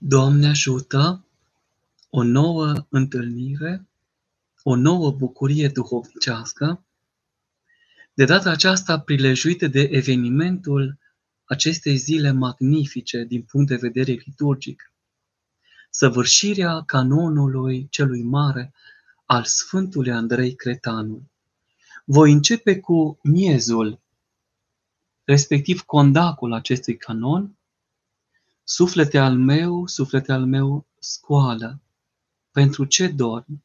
Doamne ajută! O nouă întâlnire, o nouă bucurie duhovnicească, de data aceasta prilejuită de evenimentul acestei zile magnifice din punct de vedere liturgic, săvârșirea canonului celui mare al Sfântului Andrei Cretanul. Voi începe cu miezul, respectiv condacul acestui canon, Suflete al meu, suflete al meu, scoală, pentru ce dormi?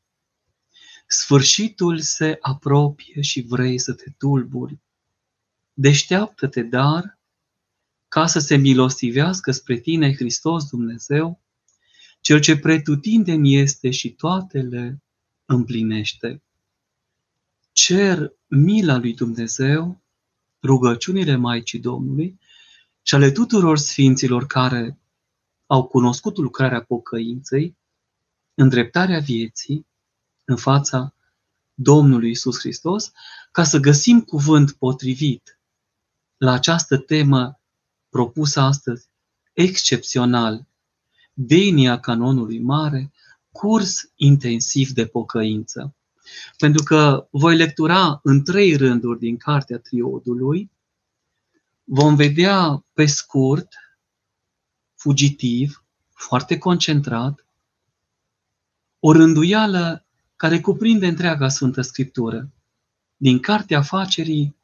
Sfârșitul se apropie și vrei să te tulburi. Deșteaptă-te, dar, ca să se milostivească spre tine Hristos Dumnezeu, Cel ce pretutindeni este și toate le împlinește. Cer mila lui Dumnezeu, rugăciunile Maicii Domnului și ale tuturor sfinților care au cunoscut lucrarea pocăinței, îndreptarea vieții în fața Domnului Isus Hristos, ca să găsim cuvânt potrivit la această temă propusă astăzi, excepțional, denia canonului mare, curs intensiv de pocăință. Pentru că voi lectura în trei rânduri din Cartea Triodului, vom vedea pe scurt, fugitiv, foarte concentrat, o rânduială care cuprinde întreaga Sfântă Scriptură, din Cartea Afacerii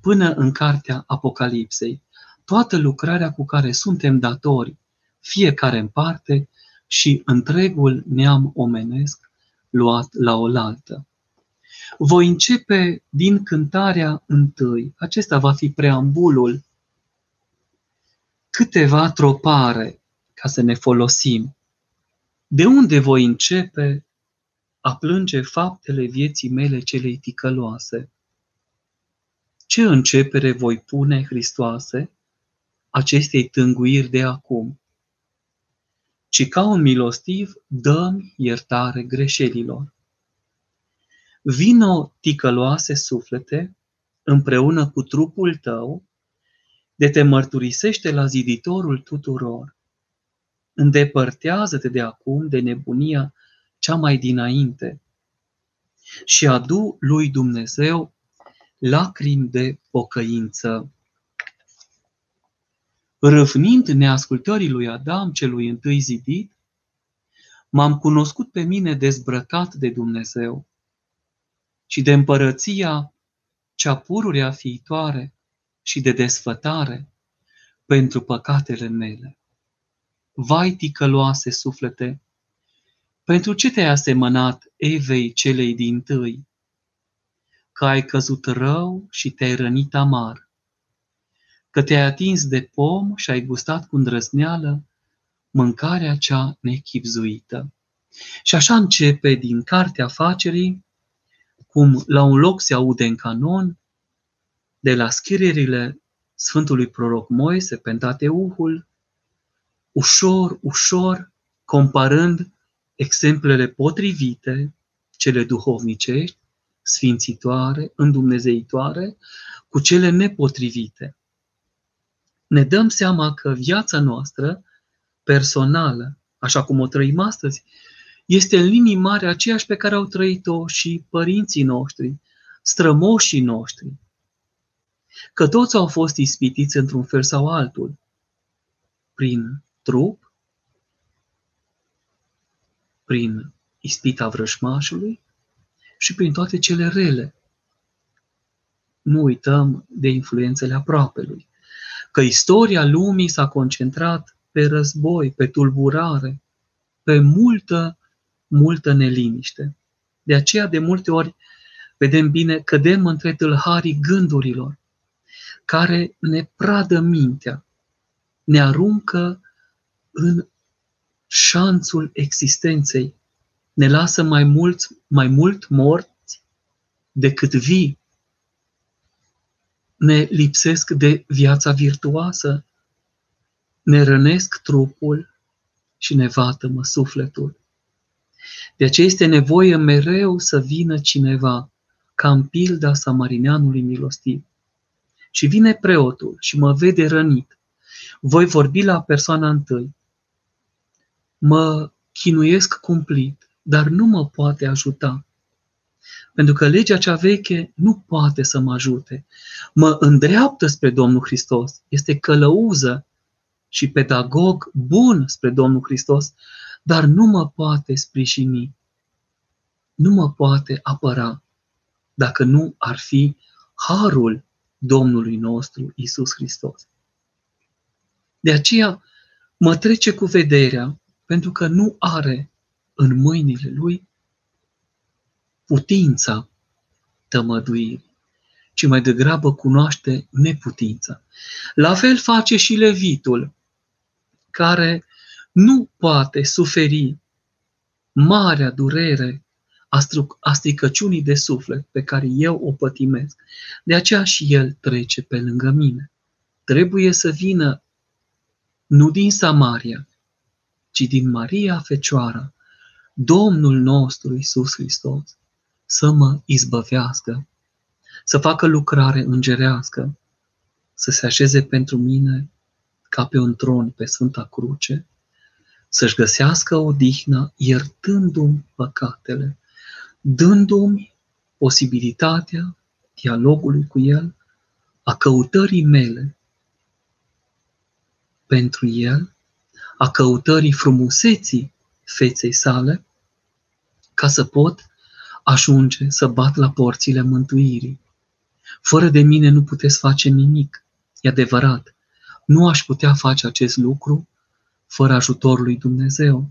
până în Cartea Apocalipsei, toată lucrarea cu care suntem datori, fiecare în parte și întregul neam omenesc luat la oaltă. Voi începe din cântarea întâi. Acesta va fi preambulul. Câteva tropare ca să ne folosim. De unde voi începe a plânge faptele vieții mele celei ticăloase? Ce începere voi pune, Hristoase, acestei tânguiri de acum? Ci ca un milostiv dăm iertare greșelilor Vino, ticăloase suflete, împreună cu trupul tău, de te mărturisește la ziditorul tuturor. Îndepărtează-te de acum de nebunia cea mai dinainte și adu lui Dumnezeu lacrimi de pocăință. Râvnind neascultării lui Adam, celui întâi zidit, m-am cunoscut pe mine dezbrăcat de Dumnezeu și de împărăția cea pururea fiitoare și de desfătare pentru păcatele mele. Vai ticăloase suflete, pentru ce te-ai asemănat Evei celei din tâi? Că ai căzut rău și te-ai rănit amar, că te-ai atins de pom și ai gustat cu îndrăzneală mâncarea cea nechipzuită. Și așa începe din cartea afacerii cum la un loc se aude în canon, de la scrierile Sfântului Proroc Moise, Pentateuhul, ușor, ușor, comparând exemplele potrivite, cele duhovnicești, sfințitoare, îndumnezeitoare, cu cele nepotrivite. Ne dăm seama că viața noastră personală, așa cum o trăim astăzi, este în linii mari aceeași pe care au trăit-o și părinții noștri, strămoșii noștri. Că toți au fost ispitiți într-un fel sau altul, prin trup, prin ispita vrășmașului și prin toate cele rele. Nu uităm de influențele aproapelui, că istoria lumii s-a concentrat pe război, pe tulburare, pe multă multă neliniște. De aceea, de multe ori, vedem bine, cădem între tâlharii gândurilor, care ne pradă mintea, ne aruncă în șanțul existenței, ne lasă mai mult, mai mult morți decât vii, ne lipsesc de viața virtuoasă, ne rănesc trupul și ne vatămă sufletul. De aceea este nevoie mereu să vină cineva, ca în pilda samarineanului milostiv. Și vine preotul și mă vede rănit. Voi vorbi la persoana întâi. mă chinuiesc cumplit, dar nu mă poate ajuta. Pentru că legea cea veche nu poate să mă ajute. Mă îndreaptă spre Domnul Hristos. Este călăuză și pedagog bun spre Domnul Hristos, dar nu mă poate sprijini. Nu mă poate apăra dacă nu ar fi harul Domnului nostru Isus Hristos. De aceea mă trece cu vederea pentru că nu are în mâinile lui putința tămăduirii, ci mai degrabă cunoaște neputința. La fel face și levitul, care nu poate suferi marea durere a stricăciunii de suflet pe care eu o pătimesc. De aceea și el trece pe lângă mine. Trebuie să vină nu din Samaria, ci din Maria Fecioara, Domnul nostru Isus Hristos, să mă izbăvească, să facă lucrare îngerească, să se așeze pentru mine ca pe un tron pe Sfânta Cruce, să-și găsească odihnă iertându-mi păcatele, dându-mi posibilitatea dialogului cu El, a căutării mele pentru El, a căutării frumuseții feței sale, ca să pot ajunge să bat la porțile mântuirii. Fără de mine nu puteți face nimic. E adevărat. Nu aș putea face acest lucru fără ajutorul lui Dumnezeu.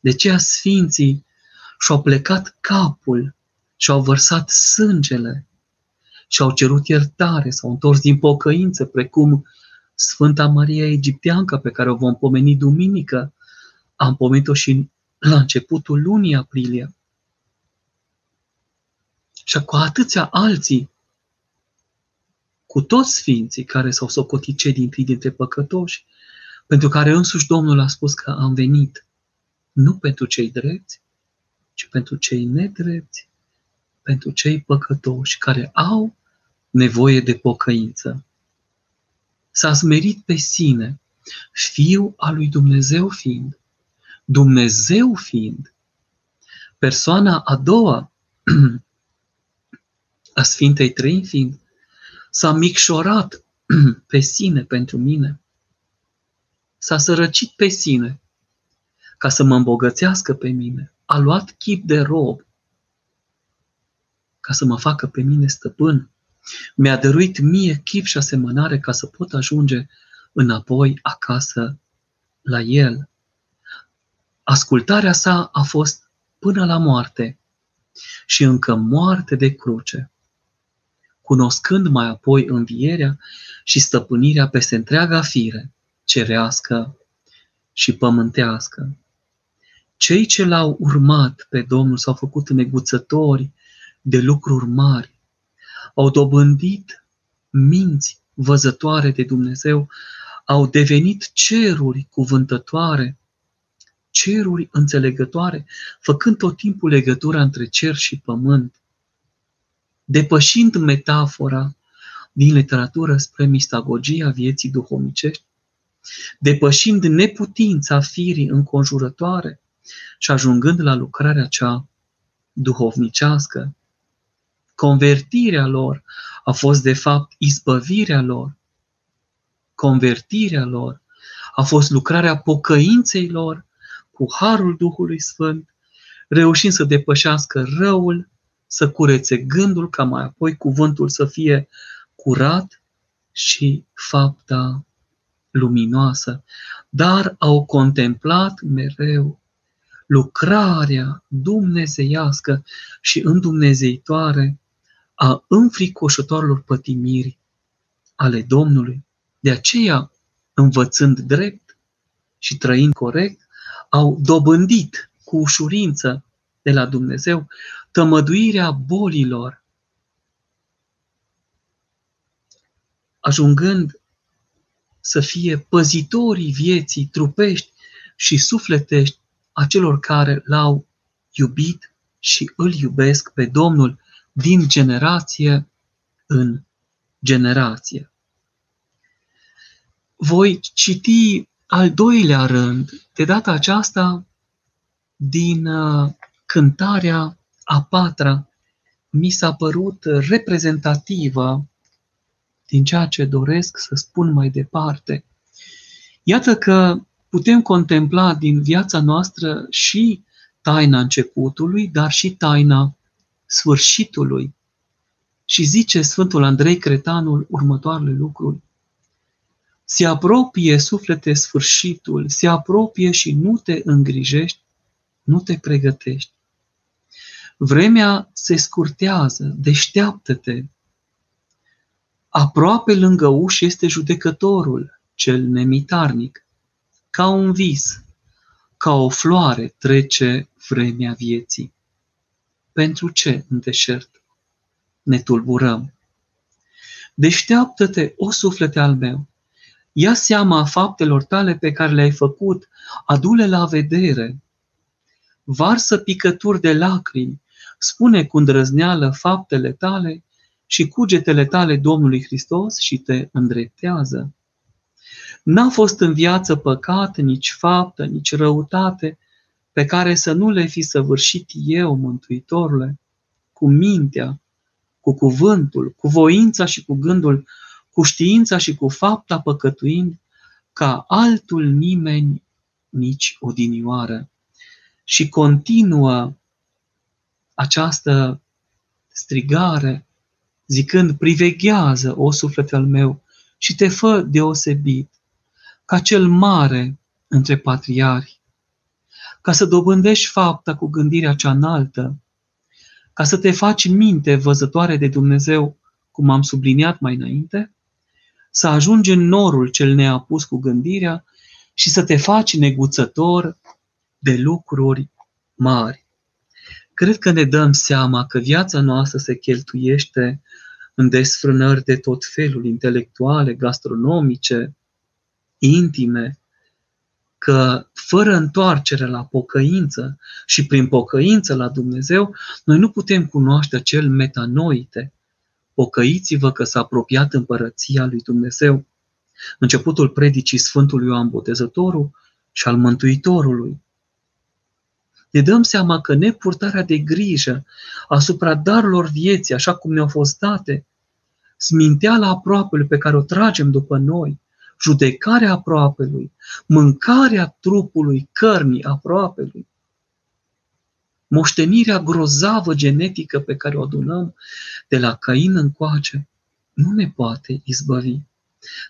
De ce sfinții și-au plecat capul și-au vărsat sângele și-au cerut iertare, s-au întors din pocăință, precum Sfânta Maria Egipteancă, pe care o vom pomeni duminică. Am pomenit-o și la începutul lunii aprilie. Și cu atâția alții, cu toți sfinții care s-au socotit cei din tâi dintre păcătoși, pentru care însuși Domnul a spus că am venit nu pentru cei drepți, ci pentru cei nedrepți, pentru cei păcătoși care au nevoie de pocăință. S-a smerit pe sine, fiul al lui Dumnezeu fiind, Dumnezeu fiind, persoana a doua a Sfintei Trăim fiind, s-a micșorat pe sine pentru mine, s-a sărăcit pe sine ca să mă îmbogățească pe mine, a luat chip de rob ca să mă facă pe mine stăpân, mi-a dăruit mie chip și asemănare ca să pot ajunge înapoi acasă la el. Ascultarea sa a fost până la moarte și încă moarte de cruce cunoscând mai apoi învierea și stăpânirea peste întreaga fire, cerească și pământească. Cei ce l-au urmat pe Domnul s-au făcut neguțători de lucruri mari, au dobândit minți văzătoare de Dumnezeu, au devenit ceruri cuvântătoare, ceruri înțelegătoare, făcând tot timpul legătura între cer și pământ depășind metafora din literatură spre mistagogia vieții duhovnicești, depășind neputința firii înconjurătoare și ajungând la lucrarea cea duhovnicească. Convertirea lor a fost de fapt izbăvirea lor. Convertirea lor a fost lucrarea pocăinței lor cu harul Duhului Sfânt, reușind să depășească răul să curețe gândul ca mai apoi cuvântul să fie curat și fapta luminoasă, dar au contemplat mereu lucrarea dumnezeiască și îndumnezeitoare a înfricoșătorilor pătimiri ale Domnului. De aceea, învățând drept și trăind corect, au dobândit cu ușurință de la Dumnezeu tămăduirea bolilor, ajungând să fie păzitorii vieții trupești și sufletești a celor care l-au iubit și îl iubesc pe Domnul din generație în generație. Voi citi al doilea rând, de data aceasta din uh, cântarea a patra mi s-a părut reprezentativă din ceea ce doresc să spun mai departe. Iată că putem contempla din viața noastră și taina începutului, dar și taina sfârșitului. Și zice Sfântul Andrei Cretanul următoarele lucruri. Se apropie suflete sfârșitul, se apropie și nu te îngrijești, nu te pregătești. Vremea se scurtează, deșteaptă-te. Aproape lângă uși este judecătorul, cel nemitarnic. Ca un vis, ca o floare trece vremea vieții. Pentru ce în deșert ne tulburăm? Deșteaptă-te, o suflete al meu, ia seama faptelor tale pe care le-ai făcut, adu-le la vedere, varsă picături de lacrimi, spune cu îndrăzneală faptele tale și cugetele tale Domnului Hristos și te îndreptează. N-a fost în viață păcat, nici faptă, nici răutate, pe care să nu le fi săvârșit eu, Mântuitorule, cu mintea, cu cuvântul, cu voința și cu gândul, cu știința și cu fapta păcătuind, ca altul nimeni nici odinioară. Și continuă această strigare, zicând, priveghează, o suflet al meu, și te fă deosebit, ca cel mare între patriari, ca să dobândești fapta cu gândirea cea înaltă, ca să te faci minte văzătoare de Dumnezeu, cum am subliniat mai înainte, să ajungi în norul cel neapus cu gândirea și să te faci neguțător de lucruri mari. Cred că ne dăm seama că viața noastră se cheltuiește în desfrânări de tot felul, intelectuale, gastronomice, intime, că fără întoarcere la pocăință și prin pocăință la Dumnezeu, noi nu putem cunoaște cel metanoite. Pocăiți-vă că s-a apropiat împărăția lui Dumnezeu. Începutul predicii Sfântului Ioan Botezătorul și al Mântuitorului ne dăm seama că nepurtarea de grijă asupra darurilor vieții, așa cum ne-au fost date, sminteala aproapelui pe care o tragem după noi, judecarea aproapelui, mâncarea trupului, cărnii aproapelui, moștenirea grozavă genetică pe care o adunăm de la Cain încoace, nu ne poate izbăvi.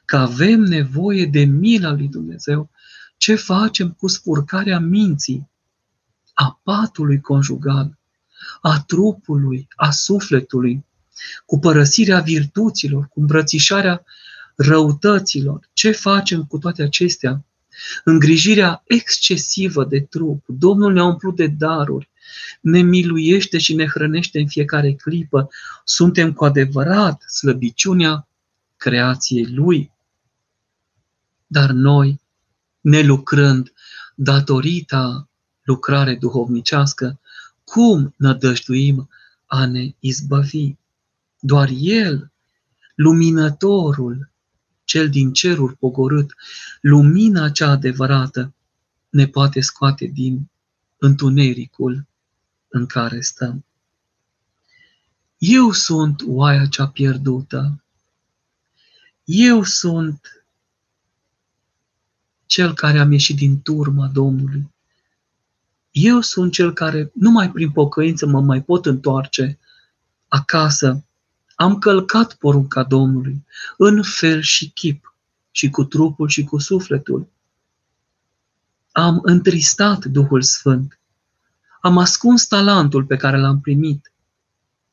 Că avem nevoie de mila lui Dumnezeu, ce facem cu spurcarea minții, a patului conjugal, a trupului, a sufletului, cu părăsirea virtuților, cu îmbrățișarea răutăților. Ce facem cu toate acestea? Îngrijirea excesivă de trup. Domnul ne-a umplut de daruri, ne miluiește și ne hrănește în fiecare clipă. Suntem cu adevărat slăbiciunea creației Lui. Dar noi, nelucrând, datorită lucrare duhovnicească, cum nădăjduim a ne izbăvi? Doar El, luminătorul, cel din ceruri pogorât, lumina cea adevărată, ne poate scoate din întunericul în care stăm. Eu sunt oaia cea pierdută. Eu sunt cel care am ieșit din turma Domnului. Eu sunt cel care numai prin pocăință mă mai pot întoarce acasă. Am călcat porunca Domnului în fel și chip, și cu trupul și cu sufletul. Am întristat Duhul Sfânt. Am ascuns talentul pe care l-am primit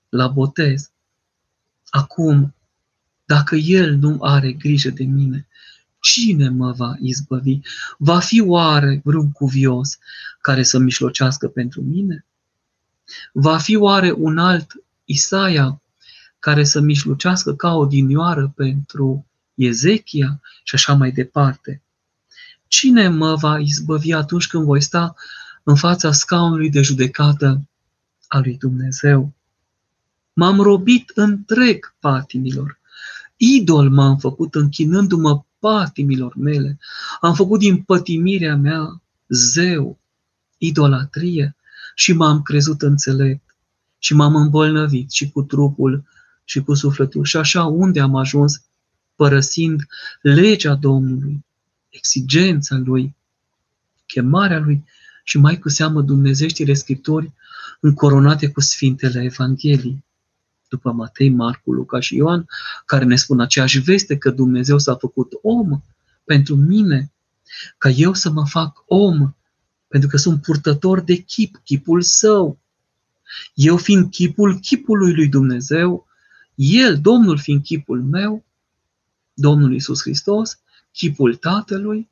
la botez. Acum, dacă El nu are grijă de mine, cine mă va izbăvi? Va fi oare vreun cuvios care să mișlocească pentru mine? Va fi oare un alt Isaia care să mișlucească ca o dinioară pentru Ezechia și așa mai departe? Cine mă va izbăvi atunci când voi sta în fața scaunului de judecată al lui Dumnezeu? M-am robit întreg patimilor. Idol m-am făcut închinându-mă patimilor mele. Am făcut din pătimirea mea zeu. idolatrie și m-am crezut înțelept și m-am îmbolnăvit și cu trupul și cu sufletul. Și așa unde am ajuns, părăsind legea Domnului, exigența Lui, chemarea Lui și mai cu seamă dumnezeștile Scripturi încoronate cu Sfintele Evangheliei după Matei, Marcu, Luca și Ioan, care ne spun aceeași veste că Dumnezeu s-a făcut om pentru mine, ca eu să mă fac om, pentru că sunt purtător de chip, chipul său. Eu fiind chipul chipului lui Dumnezeu, El, Domnul fiind chipul meu, Domnul Iisus Hristos, chipul Tatălui,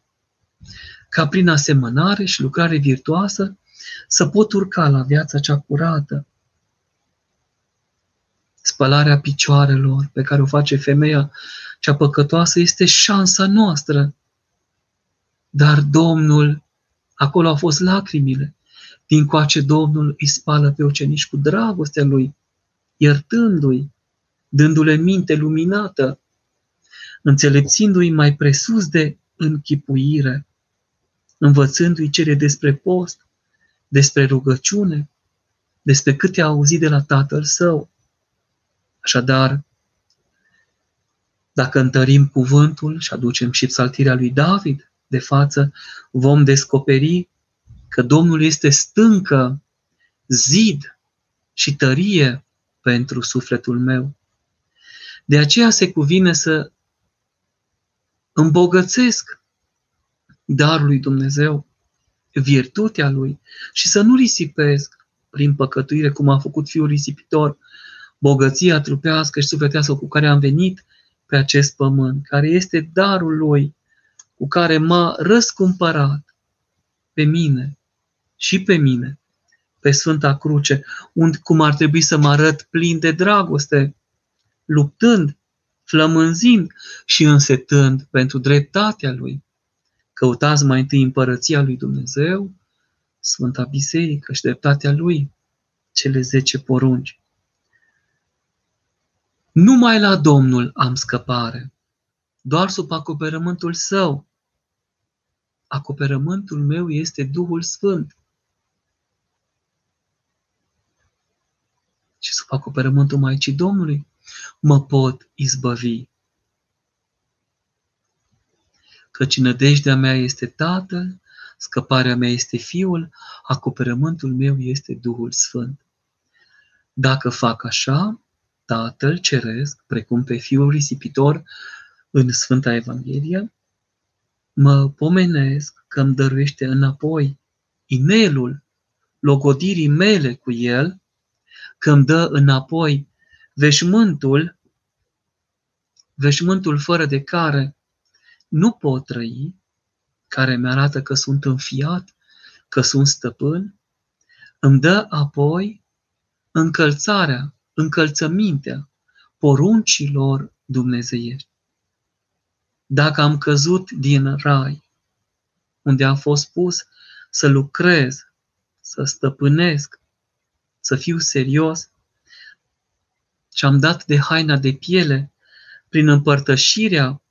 ca prin asemănare și lucrare virtuoasă să pot urca la viața cea curată, spălarea picioarelor pe care o face femeia cea păcătoasă este șansa noastră. Dar Domnul, acolo au fost lacrimile. Din coace Domnul îi spală pe ucenici cu dragostea lui, iertându-i, dându-le minte luminată, înțelepțindu-i mai presus de închipuire, învățându-i cele despre post, despre rugăciune, despre câte a auzit de la tatăl său. Așadar, dacă întărim cuvântul și aducem și psaltirea lui David de față, vom descoperi că Domnul este stâncă, zid și tărie pentru sufletul meu. De aceea se cuvine să îmbogățesc darul lui Dumnezeu, virtutea lui și să nu risipesc prin păcătuire cum a făcut fiul risipitor bogăția trupească și sufletească cu care am venit pe acest pământ, care este darul Lui, cu care m-a răscumpărat pe mine și pe mine, pe Sfânta Cruce, unde cum ar trebui să mă arăt plin de dragoste, luptând, flămânzind și însetând pentru dreptatea Lui. Căutați mai întâi împărăția lui Dumnezeu, Sfânta Biserică și dreptatea Lui, cele zece porunci. Numai la Domnul am scăpare, doar sub acoperământul Său. Acoperământul meu este Duhul Sfânt. Și sub acoperământul Maicii Domnului mă pot izbăvi. Căci nădejdea mea este Tatăl, scăparea mea este Fiul, acoperământul meu este Duhul Sfânt. Dacă fac așa, Tatăl Ceresc, precum pe Fiul Risipitor în Sfânta Evanghelie, mă pomenesc că îmi dăruiește înapoi inelul logodirii mele cu el, că îmi dă înapoi veșmântul, veșmântul fără de care nu pot trăi, care mi-arată că sunt înfiat, că sunt stăpân, îmi dă apoi încălțarea încălțămintea poruncilor dumnezeiești. Dacă am căzut din rai, unde am fost pus să lucrez, să stăpânesc, să fiu serios, și am dat de haina de piele, prin împărtășirea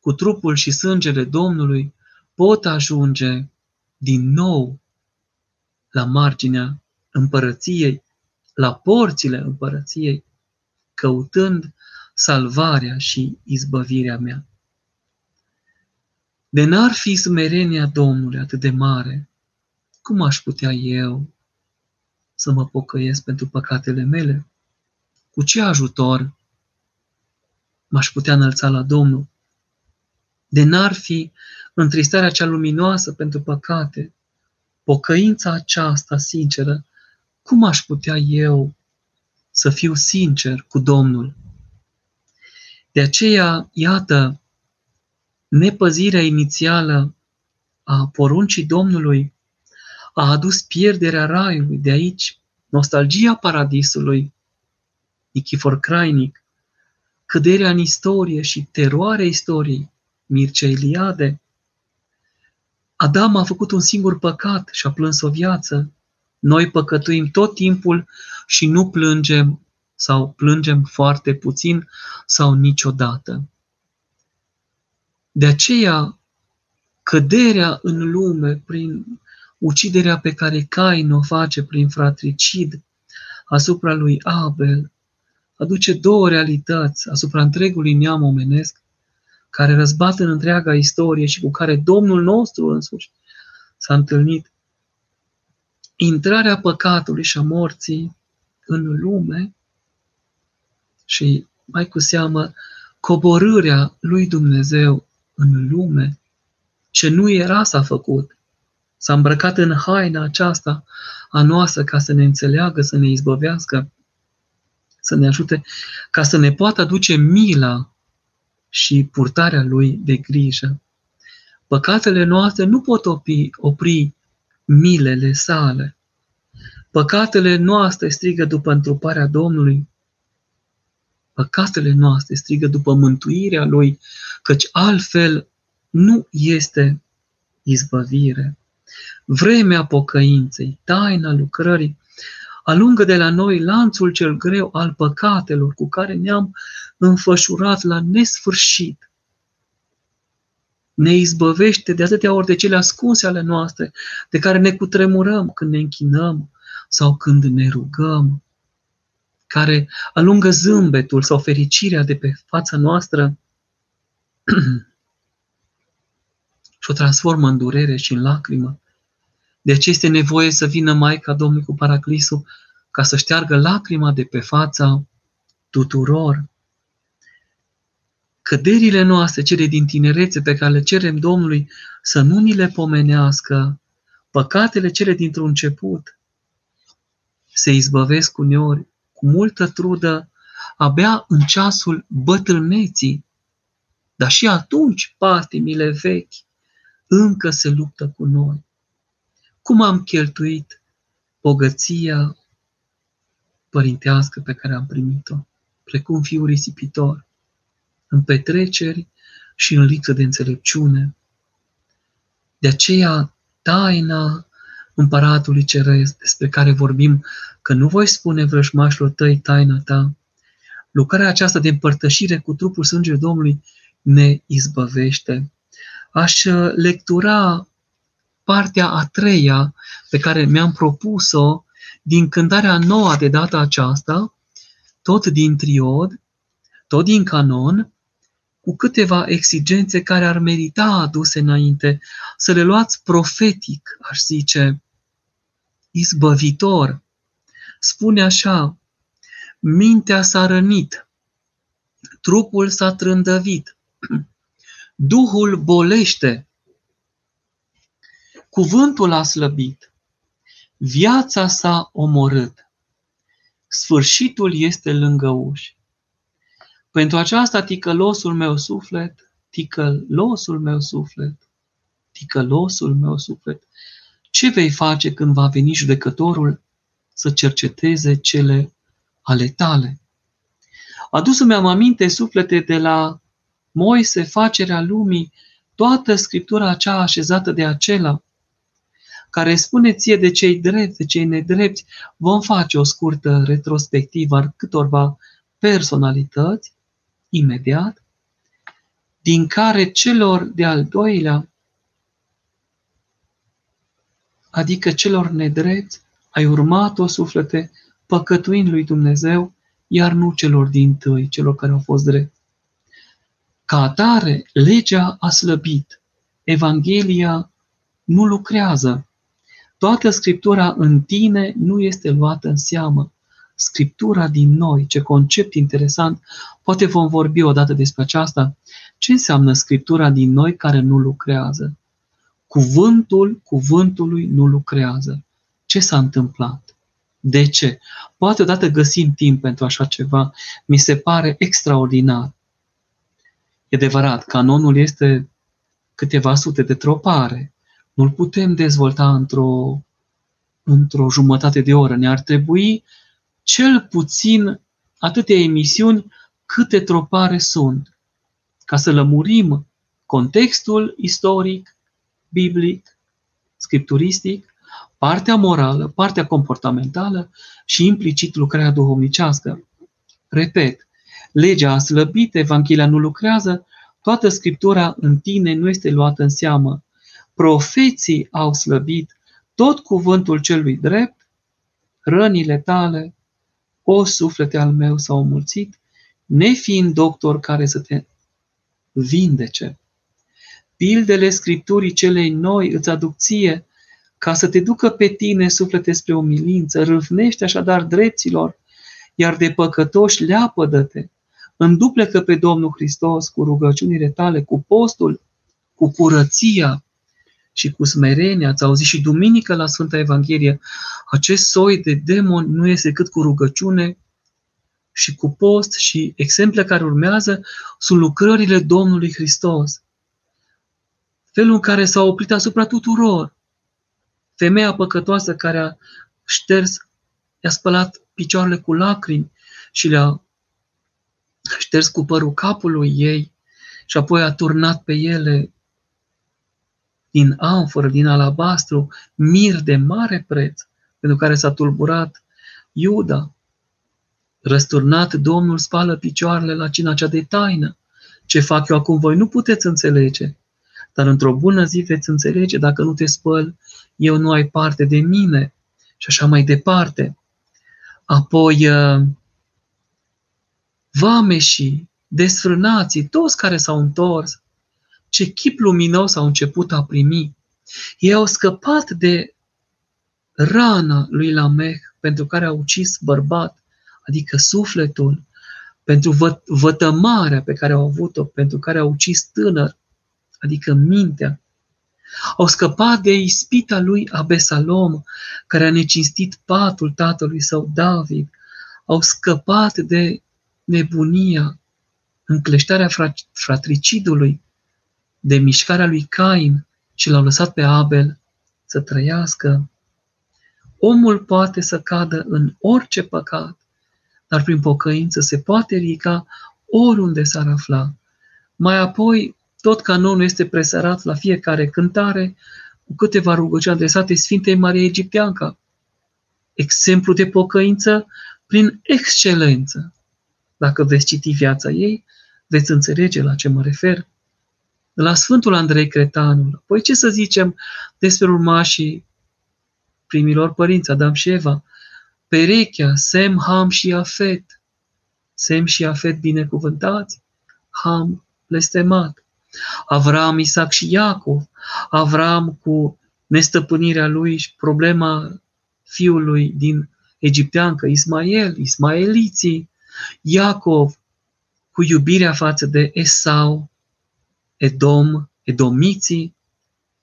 cu trupul și sângele Domnului, pot ajunge din nou la marginea împărăției la porțile împărăției, căutând salvarea și izbăvirea mea. De n-ar fi smerenia Domnului atât de mare, cum aș putea eu să mă pocăiesc pentru păcatele mele? Cu ce ajutor m-aș putea înălța la Domnul? De n-ar fi întristarea cea luminoasă pentru păcate, pocăința aceasta sinceră cum aș putea eu să fiu sincer cu Domnul? De aceea, iată, nepăzirea inițială a poruncii Domnului a adus pierderea raiului, de aici nostalgia paradisului, Nichifor Crainic, căderea în istorie și teroarea istoriei, Mircea Eliade. Adam a făcut un singur păcat și a plâns o viață, noi păcătuim tot timpul și nu plângem sau plângem foarte puțin sau niciodată. De aceea, căderea în lume prin uciderea pe care Cain o face prin fratricid asupra lui Abel, aduce două realități asupra întregului neam omenesc, care răzbat în întreaga istorie și cu care Domnul nostru însuși s-a întâlnit. Intrarea păcatului și a morții în lume și mai cu seamă coborârea lui Dumnezeu în lume, ce nu era s-a făcut. S-a îmbrăcat în haina aceasta a noastră ca să ne înțeleagă, să ne izbăvească, să ne ajute, ca să ne poată aduce mila și purtarea lui de grijă. Păcatele noastre nu pot opri, opri milele sale. Păcatele noastre strigă după întruparea Domnului. Păcatele noastre strigă după mântuirea Lui, căci altfel nu este izbăvire. Vremea pocăinței, taina lucrării, alungă de la noi lanțul cel greu al păcatelor cu care ne-am înfășurat la nesfârșit. Ne izbăvește de atâtea ori de cele ascunse ale noastre, de care ne cutremurăm când ne închinăm sau când ne rugăm, care alungă zâmbetul sau fericirea de pe fața noastră și o transformă în durere și în lacrimă. De aceea este nevoie să vină Maica Domnului cu Paraclisul ca să șteargă lacrima de pe fața tuturor. Căderile noastre, cele din tinerețe pe care le cerem Domnului să nu ni le pomenească, păcatele cele dintr-un început, se izbăvesc uneori cu multă trudă abia în ceasul bătrâneții, dar și atunci patimile vechi încă se luptă cu noi. Cum am cheltuit bogăția părintească pe care am primit-o, precum fiul risipitor, în petreceri și în lipsă de înțelepciune. De aceea, taina împăratului ceresc, despre care vorbim, că nu voi spune vrăjmașilor tăi taina ta, lucrarea aceasta de împărtășire cu trupul sângele Domnului ne izbăvește. Aș lectura partea a treia pe care mi-am propus-o din cântarea nouă de data aceasta, tot din triod, tot din canon, cu câteva exigențe care ar merita aduse înainte, să le luați profetic, aș zice, izbăvitor. Spune așa, mintea s-a rănit, trupul s-a trândăvit, Duhul bolește, cuvântul a slăbit, Viața s-a omorât. Sfârșitul este lângă uși. Pentru aceasta ticălosul meu suflet, ticălosul meu suflet, ticălosul meu suflet, ce vei face când va veni judecătorul să cerceteze cele ale tale? Adus-mi am aminte suflete de la Moise, facerea lumii, toată scriptura acea așezată de acela, care spune ție de cei drepți, de cei nedrepți, vom face o scurtă retrospectivă a câtorva personalități, imediat, din care celor de-al doilea, adică celor nedrepți, ai urmat-o suflete păcătuind lui Dumnezeu, iar nu celor din tâi, celor care au fost drept. Ca atare, legea a slăbit, Evanghelia nu lucrează, Toată Scriptura în tine nu este luată în seamă. Scriptura din noi, ce concept interesant, poate vom vorbi odată despre aceasta. Ce înseamnă Scriptura din noi care nu lucrează? Cuvântul cuvântului nu lucrează. Ce s-a întâmplat? De ce? Poate odată găsim timp pentru așa ceva. Mi se pare extraordinar. E adevărat, canonul este câteva sute de tropare nu-l putem dezvolta într-o, într-o jumătate de oră. Ne-ar trebui cel puțin atâtea emisiuni câte tropare sunt, ca să lămurim contextul istoric, biblic, scripturistic, partea morală, partea comportamentală și implicit lucrarea duhovnicească. Repet, legea a slăbit, Evanghelia nu lucrează, toată Scriptura în tine nu este luată în seamă profeții au slăbit, tot cuvântul celui drept, rănile tale, o suflete al meu s-au mulțit, nefiind doctor care să te vindece. Pildele Scripturii celei noi îți aduc ție, ca să te ducă pe tine suflete spre umilință, râvnește așadar dreptilor, iar de păcătoși leapădă-te, înduplecă pe Domnul Hristos cu rugăciunile tale, cu postul, cu curăția și cu smerenia. Ați auzit și duminică la Sfânta Evanghelie, acest soi de demon nu este decât cu rugăciune și cu post și exemple care urmează sunt lucrările Domnului Hristos. Felul în care s-a oprit asupra tuturor. Femeia păcătoasă care a șters, i-a spălat picioarele cu lacrimi și le-a șters cu părul capului ei și apoi a turnat pe ele din amforă, din alabastru, mir de mare preț, pentru care s-a tulburat Iuda. Răsturnat, Domnul spală picioarele la cina cea de taină. Ce fac eu acum voi nu puteți înțelege, dar într-o bună zi veți înțelege, dacă nu te spăl, eu nu ai parte de mine. Și așa mai departe. Apoi, uh, vameșii, desfrânații, toți care s-au întors, ce chip luminos au început a primi. Ei au scăpat de rana lui Lameh pentru care a ucis bărbat, adică sufletul, pentru vă, vătămarea pe care au avut-o, pentru care a ucis tânăr, adică mintea. Au scăpat de ispita lui Abesalom, care a necinstit patul tatălui său David. Au scăpat de nebunia, încleștarea fratricidului, de mișcarea lui Cain și l-au lăsat pe Abel să trăiască. Omul poate să cadă în orice păcat, dar prin pocăință se poate ridica oriunde s-ar afla. Mai apoi, tot canonul este presărat la fiecare cântare cu câteva rugăciuni adresate Sfintei Maria Egipteanca. Exemplu de pocăință prin excelență. Dacă veți citi viața ei, veți înțelege la ce mă refer. La Sfântul Andrei Cretanul. Păi ce să zicem despre urmașii primilor părinți, Adam și Eva? Perechea, Sem, Ham și Afet. Sem și Afet binecuvântați, Ham blestemat. Avram, Isaac și Iacov. Avram cu nestăpânirea lui și problema fiului din egipteancă, Ismael, ismaeliții. Iacov cu iubirea față de Esau, Edom, Edomiții,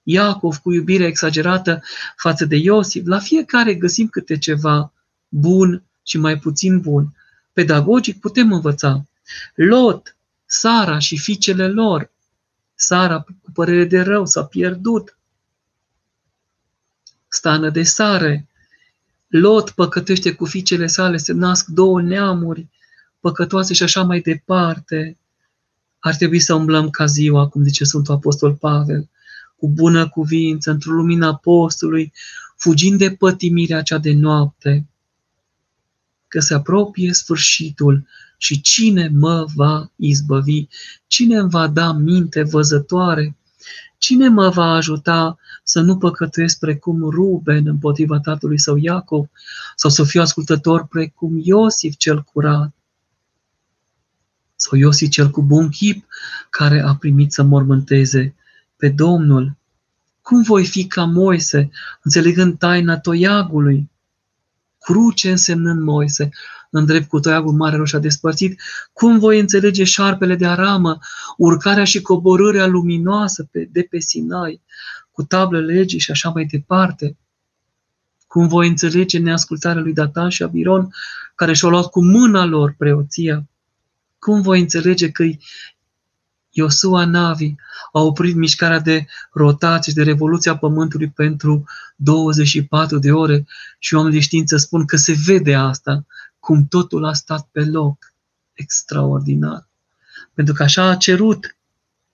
Iacov cu iubirea exagerată față de Iosif. La fiecare găsim câte ceva bun și mai puțin bun. Pedagogic putem învăța. Lot, Sara și fiicele lor. Sara, cu părere de rău, s-a pierdut. Stană de sare. Lot păcătește cu fiicele sale, se nasc două neamuri păcătoase și așa mai departe. Ar trebui să umblăm ca ziua, cum zice Sfântul Apostol Pavel, cu bună cuvință, într-o lumină apostolului, fugind de pătimirea cea de noapte, că se apropie sfârșitul și cine mă va izbăvi? Cine îmi va da minte văzătoare? Cine mă va ajuta să nu păcătuiesc precum Ruben împotriva tatălui său Iacov sau să fiu ascultător precum Iosif cel curat? Sau Iosif cel cu bun chip, care a primit să mormânteze pe Domnul. Cum voi fi ca Moise, înțelegând taina toiagului? Cruce însemnând Moise, în drept cu toiagul mare roșu a despărțit, cum voi înțelege șarpele de aramă, urcarea și coborârea luminoasă pe, de pe Sinai, cu tablă legii și așa mai departe? Cum voi înțelege neascultarea lui Datan și Abiron, care și-au luat cu mâna lor preoția? Cum voi înțelege că Iosua Navi a oprit mișcarea de rotație și de revoluție a Pământului pentru 24 de ore și oamenii de știință spun că se vede asta, cum totul a stat pe loc. Extraordinar. Pentru că așa a cerut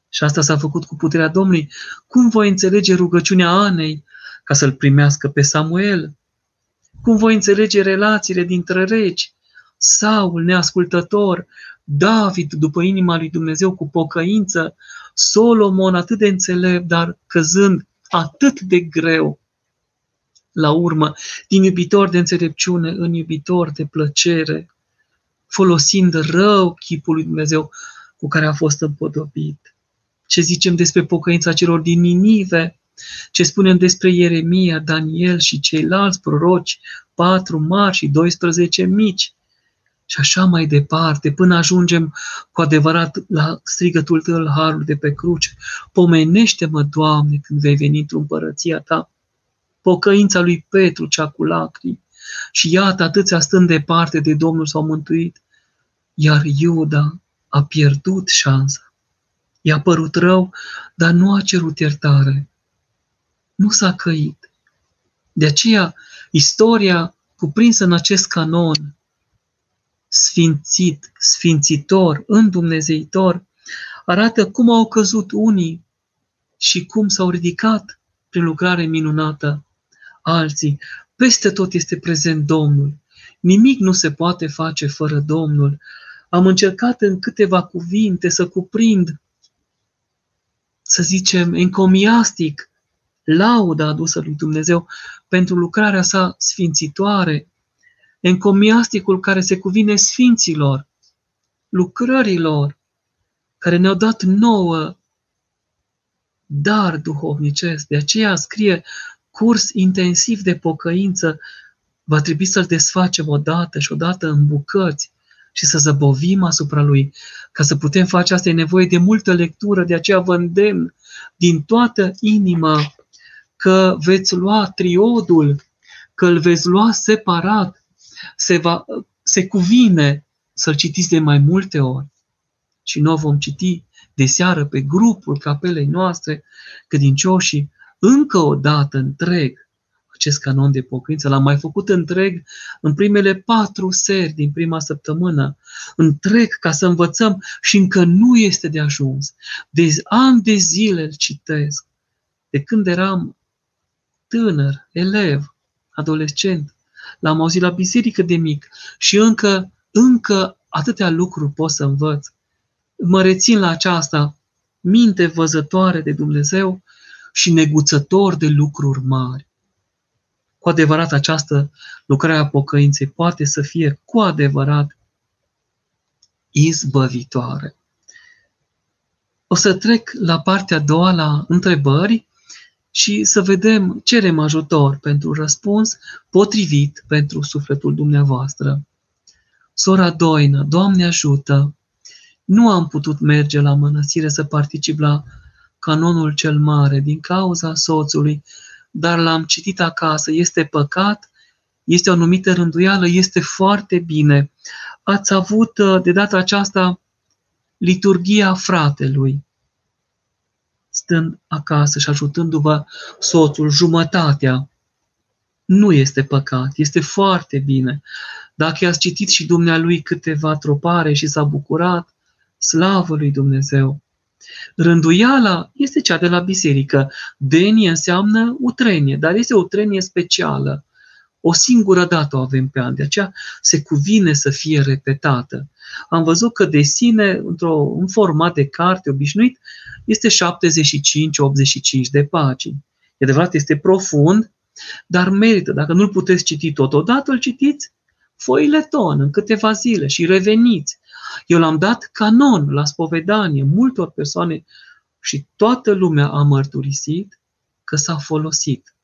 și asta s-a făcut cu puterea Domnului. Cum voi înțelege rugăciunea Anei ca să-l primească pe Samuel? Cum voi înțelege relațiile dintre regi? Saul, neascultător, David, după inima lui Dumnezeu, cu pocăință, Solomon, atât de înțelept, dar căzând atât de greu. la urmă, din iubitor de înțelepciune în iubitor de plăcere, folosind rău chipul lui Dumnezeu cu care a fost împodobit. Ce zicem despre pocăința celor din Ninive, ce spunem despre Ieremia, Daniel și ceilalți proroci, patru mari și 12 mici, și așa mai departe, până ajungem cu adevărat la strigătul tău harul de pe cruce. Pomenește-mă, Doamne, când vei veni într-o împărăția ta. Pocăința lui Petru, cea cu lacrimi. Și iată, atâția stând departe de Domnul s-au mântuit, iar Iuda a pierdut șansa. I-a părut rău, dar nu a cerut iertare. Nu s-a căit. De aceea, istoria cuprinsă în acest canon sfințit, sfințitor, îndumnezeitor, arată cum au căzut unii și cum s-au ridicat prin lucrare minunată alții. Peste tot este prezent Domnul. Nimic nu se poate face fără Domnul. Am încercat în câteva cuvinte să cuprind, să zicem, encomiastic, lauda adusă lui Dumnezeu pentru lucrarea sa sfințitoare, encomiasticul care se cuvine sfinților, lucrărilor care ne-au dat nouă dar duhovnicesc. De aceea scrie curs intensiv de pocăință, va trebui să-l desfacem odată și odată în bucăți și să zăbovim asupra lui. Ca să putem face asta e nevoie de multă lectură, de aceea vă îndemn din toată inima că veți lua triodul, că îl veți lua separat, se, va, se cuvine să-l citiți de mai multe ori. Și noi vom citi de seară pe grupul capelei noastre, credincioșii, încă o dată întreg acest canon de pocăință. L-am mai făcut întreg în primele patru seri din prima săptămână, întreg ca să învățăm și încă nu este de ajuns. De ani de zile îl citesc. De când eram tânăr, elev, adolescent, l-am auzit la biserică de mic și încă, încă atâtea lucruri pot să învăț. Mă rețin la aceasta minte văzătoare de Dumnezeu și neguțător de lucruri mari. Cu adevărat, această lucrare a pocăinței poate să fie cu adevărat izbăvitoare. O să trec la partea a doua, la întrebări, și să vedem, cerem ajutor pentru răspuns potrivit pentru sufletul dumneavoastră. Sora Doină, Doamne ajută! Nu am putut merge la mănăstire să particip la canonul cel mare din cauza soțului, dar l-am citit acasă. Este păcat, este o anumită rânduială, este foarte bine. Ați avut de data aceasta liturgia fratelui stând acasă și ajutându-vă soțul jumătatea, nu este păcat, este foarte bine. Dacă i-ați citit și dumnealui câteva tropare și s-a bucurat, slavă lui Dumnezeu. Rânduiala este cea de la biserică. Denie înseamnă utrenie, dar este o utrenie specială. O singură dată o avem pe an, de aceea se cuvine să fie repetată. Am văzut că de sine, într-un format de carte obișnuit, este 75-85 de pagini. E adevărat, este profund, dar merită. Dacă nu-l puteți citi totodată, îl citiți foile ton în câteva zile și reveniți. Eu l-am dat canon la spovedanie multor persoane și toată lumea a mărturisit că s-a folosit.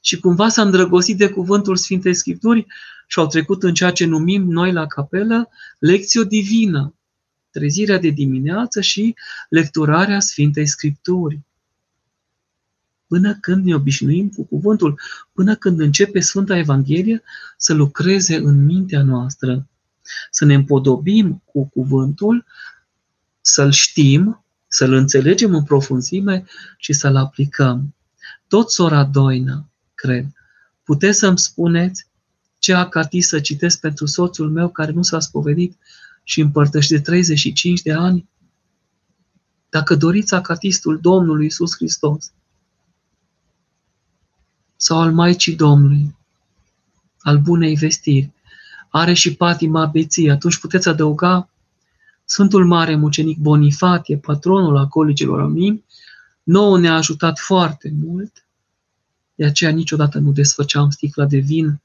Și cumva s-a îndrăgostit de cuvântul Sfintei Scripturi și au trecut în ceea ce numim noi la capelă lecție divină trezirea de dimineață și lecturarea Sfintei Scripturi. Până când ne obișnuim cu cuvântul, până când începe Sfânta Evanghelie să lucreze în mintea noastră, să ne împodobim cu cuvântul, să-l știm, să-l înțelegem în profunzime și să-l aplicăm. Tot sora Doina, cred. Puteți să-mi spuneți ce acati să citesc pentru soțul meu care nu s-a spovedit și împărtăși de 35 de ani, dacă doriți acatistul Domnului Isus Hristos sau al Maicii Domnului, al bunei vestiri, are și patima beției, atunci puteți adăuga Sfântul Mare Mucenic Bonifatie, patronul acolicilor amini, nouă ne-a ajutat foarte mult De aceea niciodată nu desfăceam sticla de vin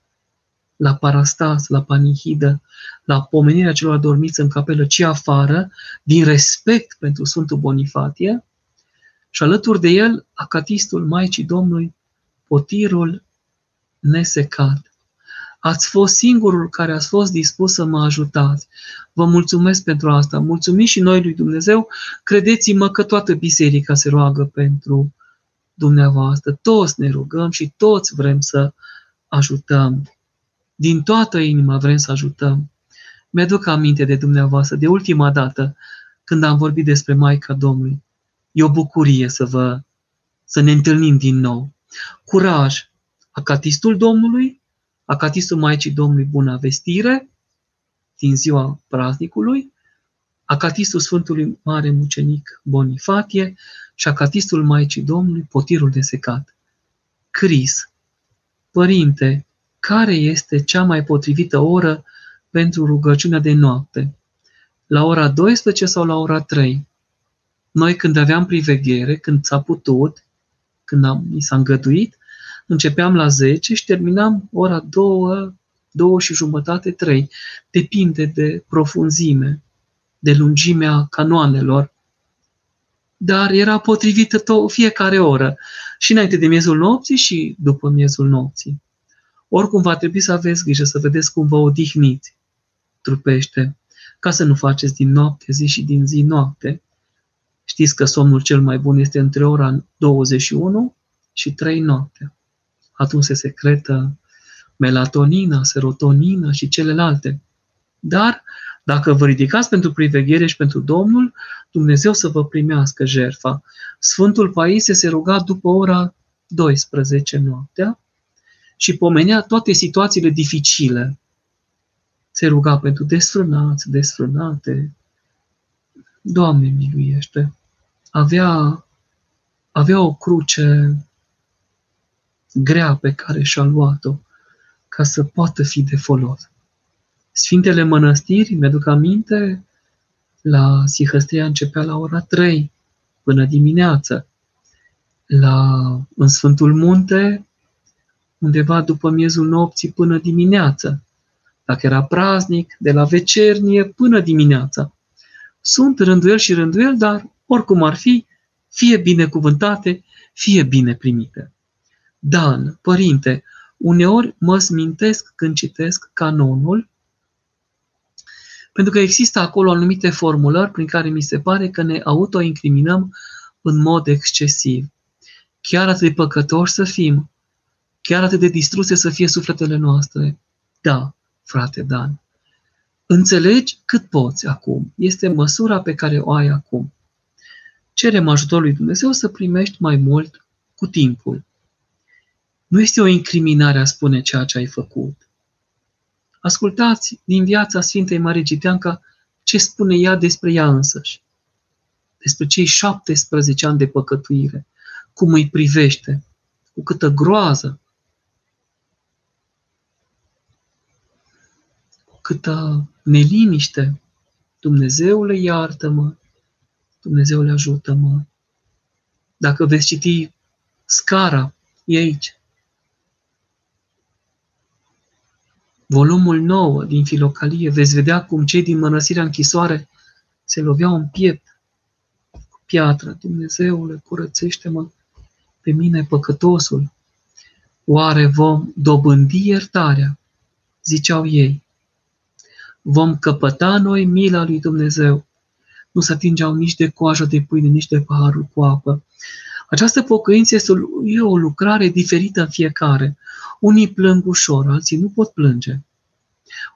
la parastas, la panihidă, la pomenirea celor adormiți în capelă, ci afară, din respect pentru Sfântul Bonifatie, și alături de el acatistul Maicii Domnului, potirul nesecat. Ați fost singurul care ați fost dispus să mă ajutați. Vă mulțumesc pentru asta. Mulțumim și noi lui Dumnezeu. Credeți-mă că toată biserica se roagă pentru dumneavoastră. Toți ne rugăm și toți vrem să ajutăm. Din toată inima vrem să ajutăm. Mi-aduc aminte de dumneavoastră, de ultima dată, când am vorbit despre Maica Domnului. E o bucurie să vă, să ne întâlnim din nou. Curaj! Acatistul Domnului, acatistul Maicii Domnului Bună Vestire, din ziua praznicului, acatistul Sfântului Mare Mucenic Bonifatie și acatistul Maicii Domnului Potirul de Secat. Cris, Părinte, care este cea mai potrivită oră pentru rugăciunea de noapte? La ora 12 sau la ora 3? Noi când aveam priveghere, când s-a putut, când am, mi s-a îngăduit, începeam la 10 și terminam ora 2, 2 și jumătate, 3. Depinde de profunzime, de lungimea canoanelor. Dar era potrivită tot, fiecare oră, și înainte de miezul nopții și după miezul nopții. Oricum va trebui să aveți grijă, să vedeți cum vă odihniți trupește, ca să nu faceți din noapte zi și din zi noapte. Știți că somnul cel mai bun este între ora 21 și 3 noaptea. Atunci se secretă melatonina, serotonina și celelalte. Dar dacă vă ridicați pentru priveghere și pentru Domnul, Dumnezeu să vă primească jertfa. Sfântul Paisie se ruga după ora 12 noaptea și pomenea toate situațiile dificile. Se ruga pentru desfrânați, desfrânate. Doamne, miluiește! Avea, avea o cruce grea pe care și-a luat-o ca să poată fi de folos. Sfintele mănăstiri, mi-aduc aminte, la Sihăstria începea la ora 3 până dimineață. La, în Sfântul Munte, undeva după miezul nopții până dimineață. Dacă era praznic, de la vecernie până dimineața. Sunt rânduiel și rânduiel, dar oricum ar fi, fie binecuvântate, fie bine primite. Dan, părinte, uneori mă smintesc când citesc canonul, pentru că există acolo anumite formulări prin care mi se pare că ne autoincriminăm în mod excesiv. Chiar atât de păcătoși să fim, chiar atât de distruse să fie sufletele noastre. Da, frate Dan. Înțelegi cât poți acum. Este măsura pe care o ai acum. Cerem ajutorul lui Dumnezeu să primești mai mult cu timpul. Nu este o incriminare a spune ceea ce ai făcut. Ascultați din viața Sfintei Marie Giteanca ce spune ea despre ea însăși. Despre cei 17 ani de păcătuire. Cum îi privește. Cu câtă groază. Câtă neliniște. Dumnezeule, iartă-mă. Dumnezeule, ajută-mă. Dacă veți citi scara, e aici. volumul 9 din Filocalie, veți vedea cum cei din mănăsirea închisoare se loveau în piept cu piatră. Dumnezeule, curățește-mă pe mine păcătosul. Oare vom dobândi iertarea? Ziceau ei. Vom căpăta noi mila lui Dumnezeu. Nu se atingeau nici de coajă de pâine, nici de paharul cu apă. Această pocăință este o, o lucrare diferită în fiecare. Unii plâng ușor, alții nu pot plânge.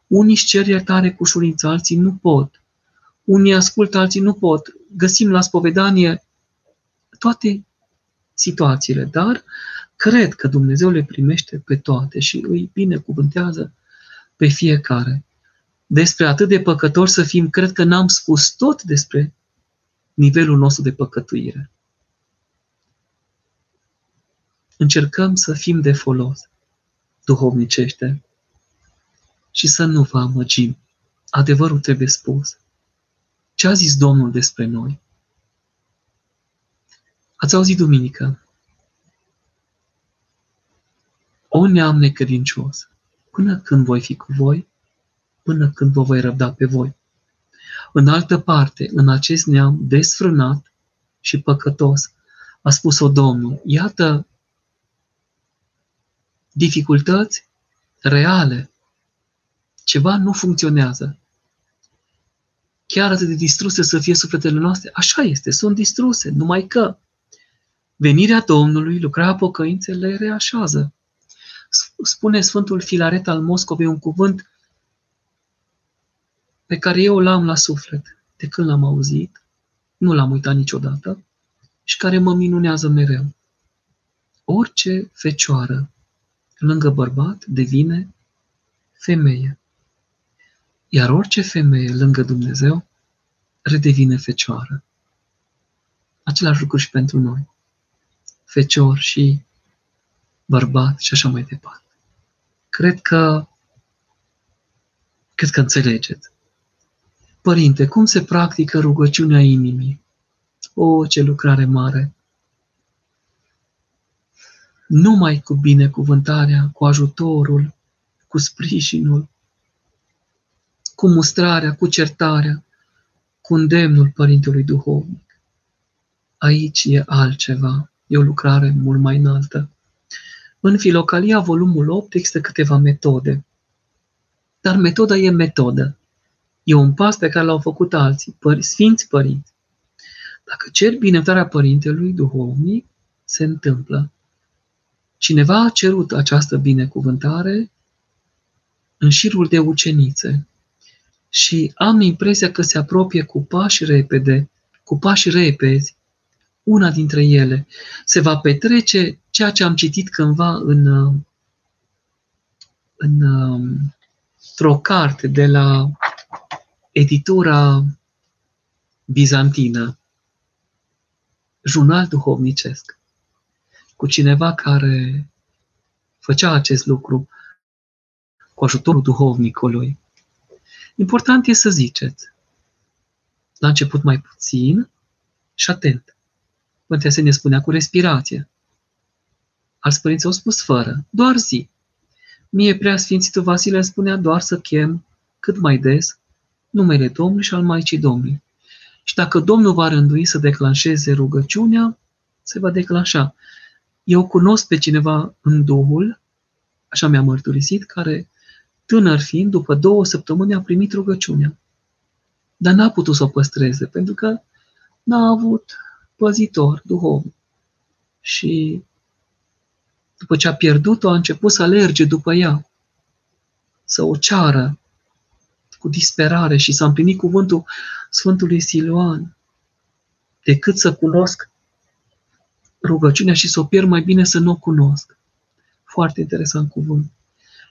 Unii își cer iertare cu ușurință, alții nu pot. Unii ascultă, alții nu pot. Găsim la spovedanie toate situațiile, dar cred că Dumnezeu le primește pe toate și îi binecuvântează pe fiecare. Despre atât de păcători să fim, cred că n-am spus tot despre nivelul nostru de păcătuire. Încercăm să fim de folos duhovnicește și să nu vă amăgim. Adevărul trebuie spus. Ce a zis Domnul despre noi? Ați auzit duminică. O neam necredincios, până când voi fi cu voi, până când vă voi răbda pe voi. În altă parte, în acest neam desfrânat și păcătos, a spus-o Domnul, iată dificultăți reale, ceva nu funcționează. Chiar atât de distruse să fie sufletele noastre, așa este, sunt distruse, numai că venirea Domnului, lucrarea pocăinței le reașează. Spune Sfântul Filaret al Moscovei un cuvânt pe care eu l-am la suflet de când l-am auzit, nu l-am uitat niciodată și care mă minunează mereu. Orice fecioară lângă bărbat devine femeie. Iar orice femeie lângă Dumnezeu redevine fecioară. Același lucru și pentru noi. Fecior și bărbat și așa mai departe. Cred că cred că înțelegeți. Părinte, cum se practică rugăciunea inimii? O, ce lucrare mare! Numai cu binecuvântarea, cu ajutorul, cu sprijinul, cu mustrarea, cu certarea, cu îndemnul Părintelui Duhovnic. Aici e altceva, e o lucrare mult mai înaltă. În Filocalia, volumul 8, există câteva metode. Dar metoda e metodă. E un pas pe care l-au făcut alții, păr- sfinți părinți. Dacă cer binecuvântarea Părintelui Duhovnic, se întâmplă. Cineva a cerut această binecuvântare în șirul de ucenițe și am impresia că se apropie cu pași repede, cu pași repezi, una dintre ele. Se va petrece ceea ce am citit cândva în, în, într-o carte de la editura bizantină, jurnal duhovnicesc, cu cineva care făcea acest lucru cu ajutorul duhovnicului. Important e să ziceți. La început mai puțin și atent. Părinte ne spunea cu respirație. Alți părinți au spus fără, doar zi. Mie prea Sfințitul Vasile spunea doar să chem cât mai des numele Domnului și al Maicii Domnului. Și dacă Domnul va rândui să declanșeze rugăciunea, se va declanșa. Eu cunosc pe cineva în Duhul, așa mi-a mărturisit, care, tânăr fiind, după două săptămâni a primit rugăciunea. Dar n-a putut să o păstreze, pentru că n-a avut păzitor duhovnic. Și după ce a pierdut-o, a început să alerge după ea, să o ceară cu disperare și s-a împlinit cuvântul Sfântului Siluan. Decât să cunosc rugăciunea și să o pierd, mai bine să nu o cunosc. Foarte interesant cuvânt.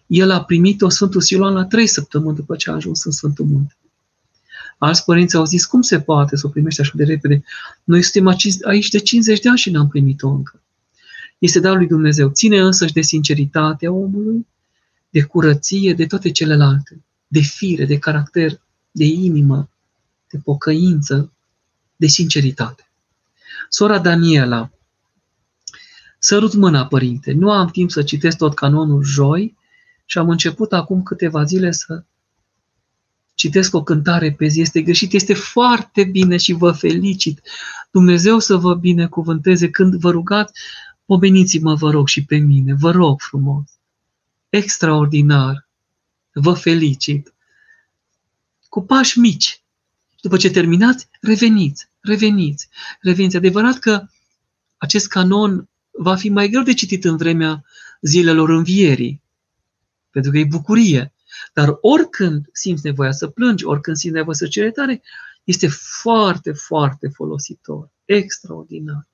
El a primit-o Sfântul Siluan la trei săptămâni după ce a ajuns în Sfântul Munte. Alți părinți au zis, cum se poate să o primești așa de repede? Noi suntem aici de 50 de ani și n-am primit-o încă. Este darul lui Dumnezeu. Ține însăși de sinceritatea omului, de curăție, de toate celelalte de fire, de caracter, de inimă, de pocăință, de sinceritate. Sora Daniela, sărut mâna, părinte, nu am timp să citesc tot canonul joi și am început acum câteva zile să citesc o cântare pe zi. Este greșit, este foarte bine și vă felicit. Dumnezeu să vă binecuvânteze când vă rugați, pomeniți-mă, vă rog, și pe mine, vă rog frumos. Extraordinar vă felicit. Cu pași mici. După ce terminați, reveniți, reveniți, reveniți. Adevărat că acest canon va fi mai greu de citit în vremea zilelor învierii, pentru că e bucurie. Dar oricând simți nevoia să plângi, oricând simți nevoia să cere tare, este foarte, foarte folositor, extraordinar.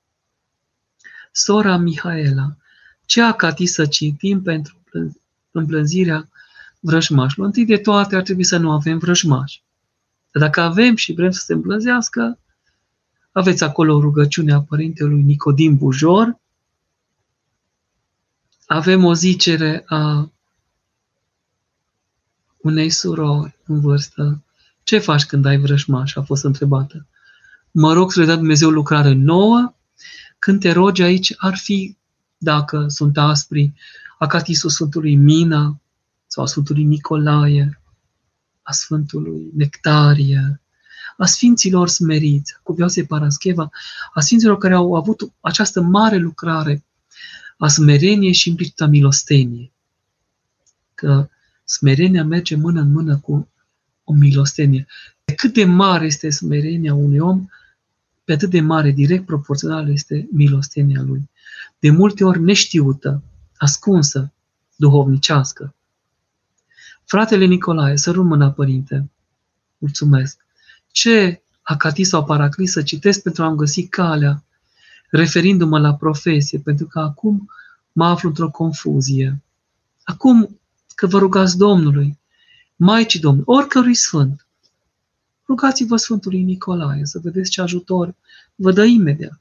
Sora Mihaela, ce a cati să citim pentru îmblânzirea vrăjmașilor. Întâi de toate ar trebui să nu avem vrăjmași. Dar dacă avem și vrem să se îmblăzească, aveți acolo rugăciunea Părintelui Nicodim Bujor, avem o zicere a unei surori în vârstă. Ce faci când ai vrăjmaș? A fost întrebată. Mă rog să le dea Dumnezeu lucrare nouă. Când te rogi aici, ar fi, dacă sunt aspri, Acatisul Sfântului Mina sau a Sfântului Nicolae, a Sfântului Nectarie, a Sfinților smeriți, cu Vioase Parascheva, a Sfinților care au avut această mare lucrare a smereniei și implicita milostenie. Că smerenia merge mână în mână cu o milostenie. Cât de mare este smerenia unui om, pe atât de mare, direct proporțional, este milostenia lui. De multe ori neștiută, ascunsă, duhovnicească. Fratele Nicolae, să rămână, părinte. Mulțumesc. Ce acatis sau paraclis să citesc pentru a-mi găsi calea, referindu-mă la profesie, pentru că acum mă aflu într-o confuzie. Acum că vă rugați Domnului, Maicii Domnului, oricărui sfânt, rugați-vă Sfântului Nicolae să vedeți ce ajutor vă dă imediat.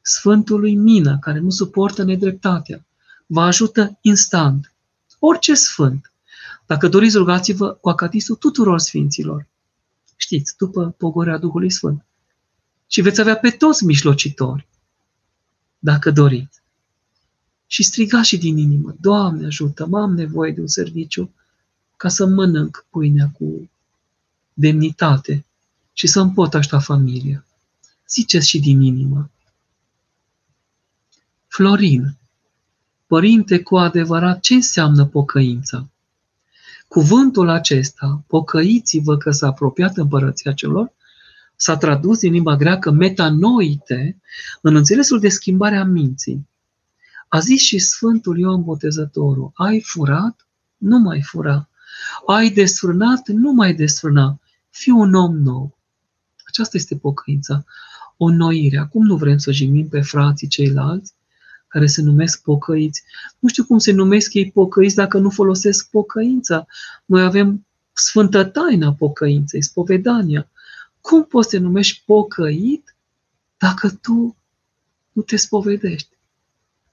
Sfântului Mina, care nu suportă nedreptatea, vă ajută instant. Orice sfânt. Dacă doriți, rugați-vă cu acatisul tuturor sfinților. Știți, după pogorea Duhului Sfânt. Și veți avea pe toți mijlocitori, dacă doriți. Și strigați și din inimă, Doamne ajută, mă am nevoie de un serviciu ca să mănânc pâinea cu demnitate și să-mi pot aștepta familia. Ziceți și din inimă. Florin, părinte, cu adevărat, ce înseamnă pocăința? Cuvântul acesta, pocăiți-vă că s-a apropiat împărăția celor, s-a tradus din limba greacă metanoite în înțelesul de schimbare a minții. A zis și Sfântul Ioan Botezătorul, ai furat? Nu mai fura. Ai desfrânat? Nu mai desfrâna. Fii un om nou. Aceasta este pocăința. O noire. Acum nu vrem să jignim pe frații ceilalți, care se numesc pocăiți. Nu știu cum se numesc ei pocăiți dacă nu folosesc pocăința. Noi avem sfântă taina pocăinței, spovedania. Cum poți să te numești pocăit dacă tu nu te spovedești?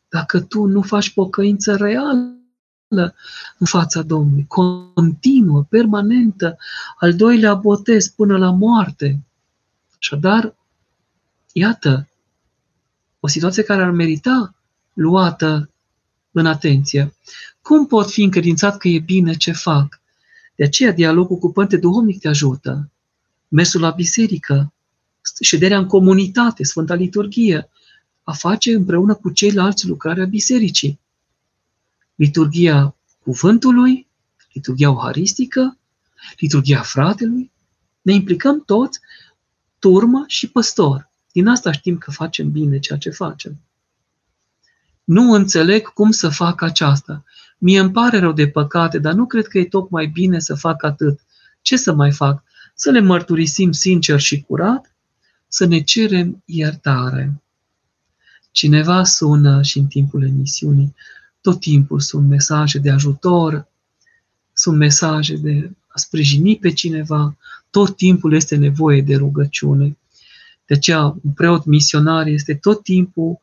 Dacă tu nu faci pocăință reală în fața Domnului, continuă, permanentă, al doilea botez până la moarte. Așadar, iată, o situație care ar merita luată în atenție. Cum pot fi încredințat că e bine ce fac? De aceea, dialogul cu Părinte Duhovnic te ajută. Mersul la biserică, șederea în comunitate, Sfânta Liturghie, a face împreună cu ceilalți lucrarea bisericii. Liturgia cuvântului, liturgia euharistică, liturgia fratelui. Ne implicăm toți, turmă și păstor. Din asta știm că facem bine ceea ce facem. Nu înțeleg cum să fac aceasta. Mie îmi pare rău de păcate, dar nu cred că e tocmai bine să fac atât. Ce să mai fac? Să le mărturisim sincer și curat? Să ne cerem iertare. Cineva sună și în timpul emisiunii, tot timpul sunt mesaje de ajutor, sunt mesaje de a sprijini pe cineva, tot timpul este nevoie de rugăciune. De aceea, un preot misionar este tot timpul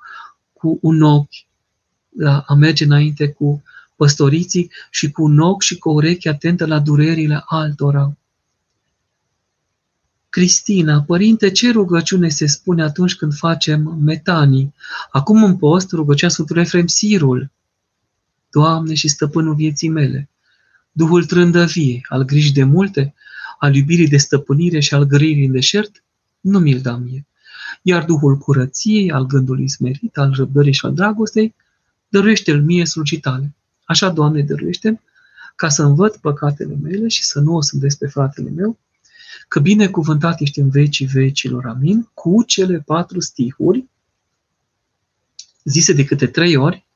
cu un ochi la a merge înainte cu păstoriții și cu un ochi și cu o ureche atentă la durerile altora. Cristina, părinte, ce rugăciune se spune atunci când facem metanii? Acum în post, rugăciunea Sfântului Efrem Sirul. Doamne și stăpânul vieții mele, Duhul trândăvie, al griji de multe, al iubirii de stăpânire și al găririi în deșert, nu mi-l da mie. Iar Duhul curăției, al gândului smerit, al răbdării și al dragostei, dăruiește-l mie slujitale. Așa, Doamne, dăruiește ca să învăț păcatele mele și să nu o sândesc pe fratele meu, că binecuvântat ești în vecii vecilor, amin, cu cele patru stihuri, zise de câte trei ori,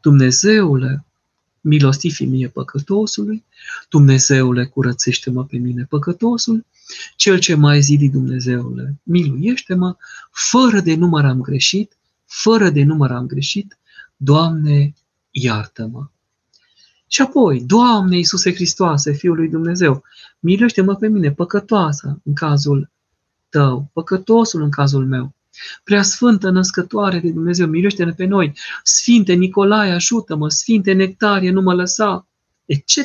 Dumnezeule, milostifi mie păcătosului, Dumnezeule, curățește-mă pe mine păcătosul, cel ce mai zidi Dumnezeule, miluiește-mă, fără de număr am greșit, fără de număr am greșit, Doamne, iartă-mă. Și apoi, Doamne Iisuse Hristoase, Fiul lui Dumnezeu, miluiește-mă pe mine, păcătoasă în cazul tău, păcătosul în cazul meu. Prea Sfântă Născătoare de Dumnezeu, miluiește-ne pe noi. Sfinte Nicolae, ajută-mă. Sfinte Nectarie, nu mă lăsa. Etc.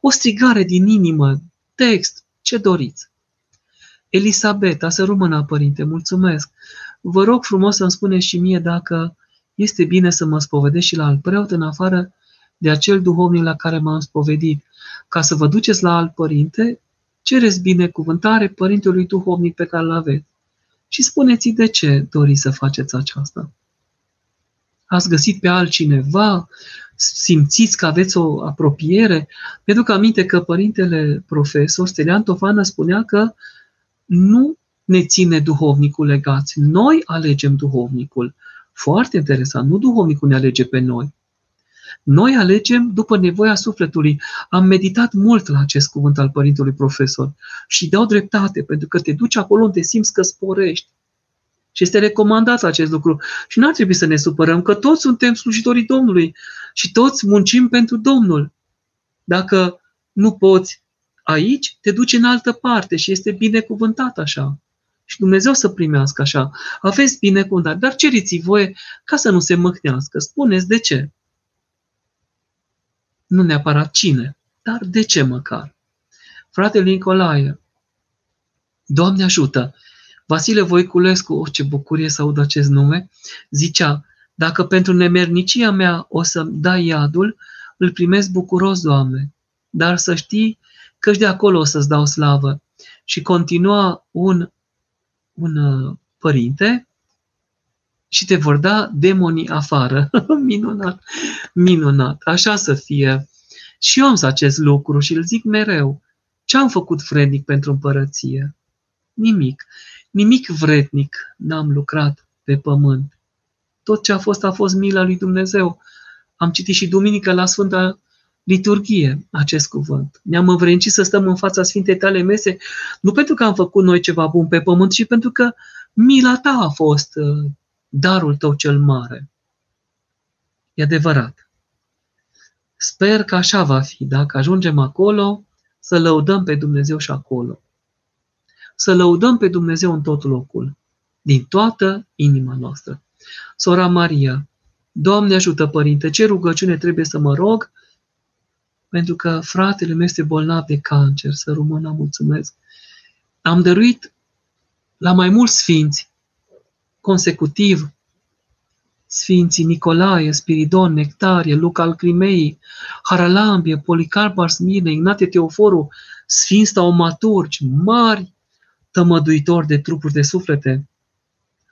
O strigare din inimă, text, ce doriți. Elisabeta, să rămână, părinte, mulțumesc. Vă rog frumos să-mi spuneți și mie dacă este bine să mă spovedesc și la alt preot în afară de acel duhovnic la care m-am spovedit. Ca să vă duceți la alt părinte, cereți binecuvântare părintelui duhovnic pe care îl aveți. Și spuneți de ce doriți să faceți aceasta. Ați găsit pe altcineva? Simțiți că aveți o apropiere? Pentru că aminte că părintele profesor Stelian Tofană spunea că nu ne ține duhovnicul legați. Noi alegem duhovnicul. Foarte interesant. Nu duhovnicul ne alege pe noi. Noi alegem după nevoia sufletului. Am meditat mult la acest cuvânt al părintelui profesor și dau dreptate, pentru că te duci acolo unde simți că sporești. Și este recomandat acest lucru. Și nu ar trebui să ne supărăm, că toți suntem slujitorii Domnului și toți muncim pentru Domnul. Dacă nu poți aici, te duci în altă parte și este binecuvântat așa. Și Dumnezeu să primească așa. Aveți binecuvântat, dar ceriți voie ca să nu se măhnească. Spuneți de ce. Nu neapărat cine, dar de ce măcar. Fratele Nicolae, Doamne ajută! Vasile Voiculescu, oh, ce bucurie să aud acest nume, zicea, dacă pentru nemernicia mea o să-mi dai iadul, îl primesc bucuros, Doamne, dar să știi că și de acolo o să-ți dau slavă. Și continua un, un uh, părinte și te vor da demonii afară. minunat, minunat. Așa să fie. Și eu am să acest lucru și îl zic mereu. Ce am făcut vrednic pentru împărăție? Nimic. Nimic vrednic n-am lucrat pe pământ. Tot ce a fost, a fost mila lui Dumnezeu. Am citit și duminică la Sfânta Liturghie acest cuvânt. Ne-am învrednicit să stăm în fața Sfintei tale mese, nu pentru că am făcut noi ceva bun pe pământ, ci pentru că mila ta a fost uh, darul tău cel mare. E adevărat. Sper că așa va fi. Dacă ajungem acolo, să lăudăm pe Dumnezeu și acolo să lăudăm pe Dumnezeu în tot locul, din toată inima noastră. Sora Maria, Doamne ajută, Părinte, ce rugăciune trebuie să mă rog? Pentru că fratele meu este bolnav de cancer, să rămână, mulțumesc. Am dăruit la mai mulți sfinți, consecutiv, Sfinții Nicolae, Spiridon, Nectarie, Luca al Crimei, Haralambie, Policarp Arsmine, Ignate Teoforu, Sfinți taumaturgi, mari tămăduitor de trupuri de suflete.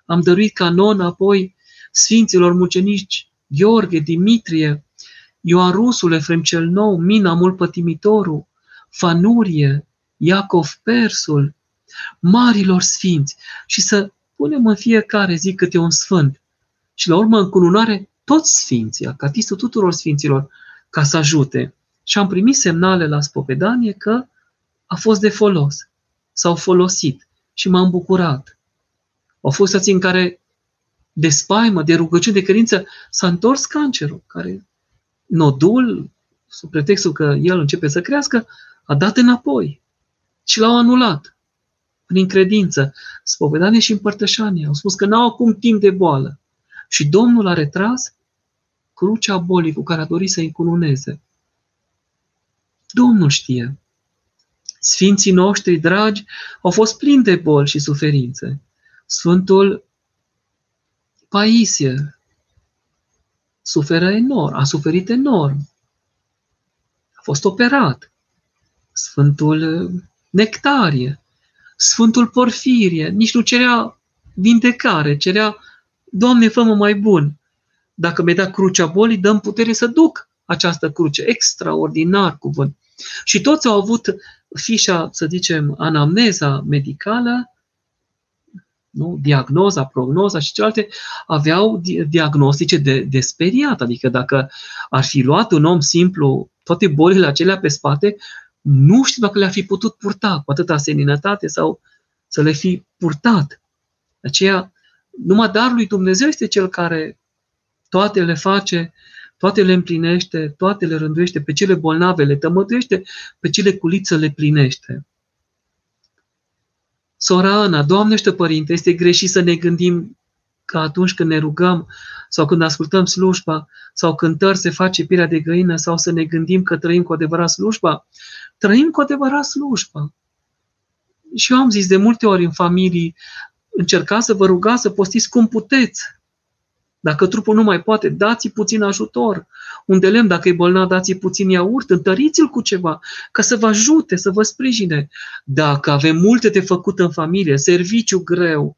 Am dăruit canon apoi sfinților mucenici Gheorghe, Dimitrie, Ioan Rusul, Efrem cel Nou, Mina mult pătimitorul, Fanurie, Iacov Persul, marilor sfinți și să punem în fiecare zi câte un sfânt și la urmă în cununare toți sfinții, acatistul tuturor sfinților, ca să ajute. Și am primit semnale la spovedanie că a fost de folos s-au folosit și m-am bucurat. Au fost stații în care de spaimă, de rugăciune, de credință, s-a întors cancerul, care nodul, sub pretextul că el începe să crească, a dat înapoi și l-au anulat prin credință, spovedanie și împărtășanie. Au spus că n-au acum timp de boală. Și Domnul a retras crucea bolii cu care a dorit să-i încununeze. Domnul știe. Sfinții noștri dragi au fost plini de boli și suferințe. Sfântul Paisie suferă enorm, a suferit enorm. A fost operat. Sfântul Nectarie, Sfântul Porfirie, nici nu cerea vindecare, cerea, Doamne, fă mai bun. Dacă mi-ai dat crucea bolii, dăm putere să duc această cruce. Extraordinar cuvânt. Și toți au avut fișa, să zicem, anamneza medicală, nu? diagnoza, prognoza și celelalte, aveau diagnostice de, de speriat. Adică dacă ar fi luat un om simplu toate bolile acelea pe spate, nu știu dacă le-ar fi putut purta cu atâta seninătate sau să le fi purtat. De aceea, numai darul lui Dumnezeu este cel care toate le face toate le împlinește, toate le rânduiește, pe cele bolnave le tămăduiește, pe cele culiță le plinește. Sora Ana, Doamnește Părinte, este greșit să ne gândim că atunci când ne rugăm sau când ascultăm slujba sau când tăr se face pirea de găină sau să ne gândim că trăim cu adevărat slujba, trăim cu adevărat slujba. Și eu am zis de multe ori în familii, încercați să vă rugați să postiți cum puteți. Dacă trupul nu mai poate, dați puțin ajutor. Un de lemn, dacă e bolnav, dați puțin iaurt, întăriți-l cu ceva, ca să vă ajute, să vă sprijine. Dacă avem multe de făcut în familie, serviciu greu,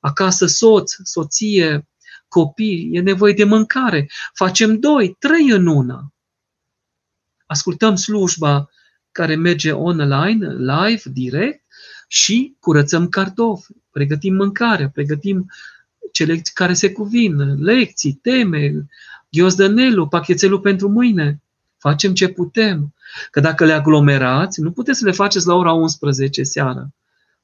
acasă soț, soție, copii, e nevoie de mâncare. Facem doi, trei în una. Ascultăm slujba care merge online, live, direct și curățăm cartofi, pregătim mâncare, pregătim cele care se cuvin, lecții, teme, ghiozdănelul, pachetelul pentru mâine. Facem ce putem. Că dacă le aglomerați, nu puteți să le faceți la ora 11 seara,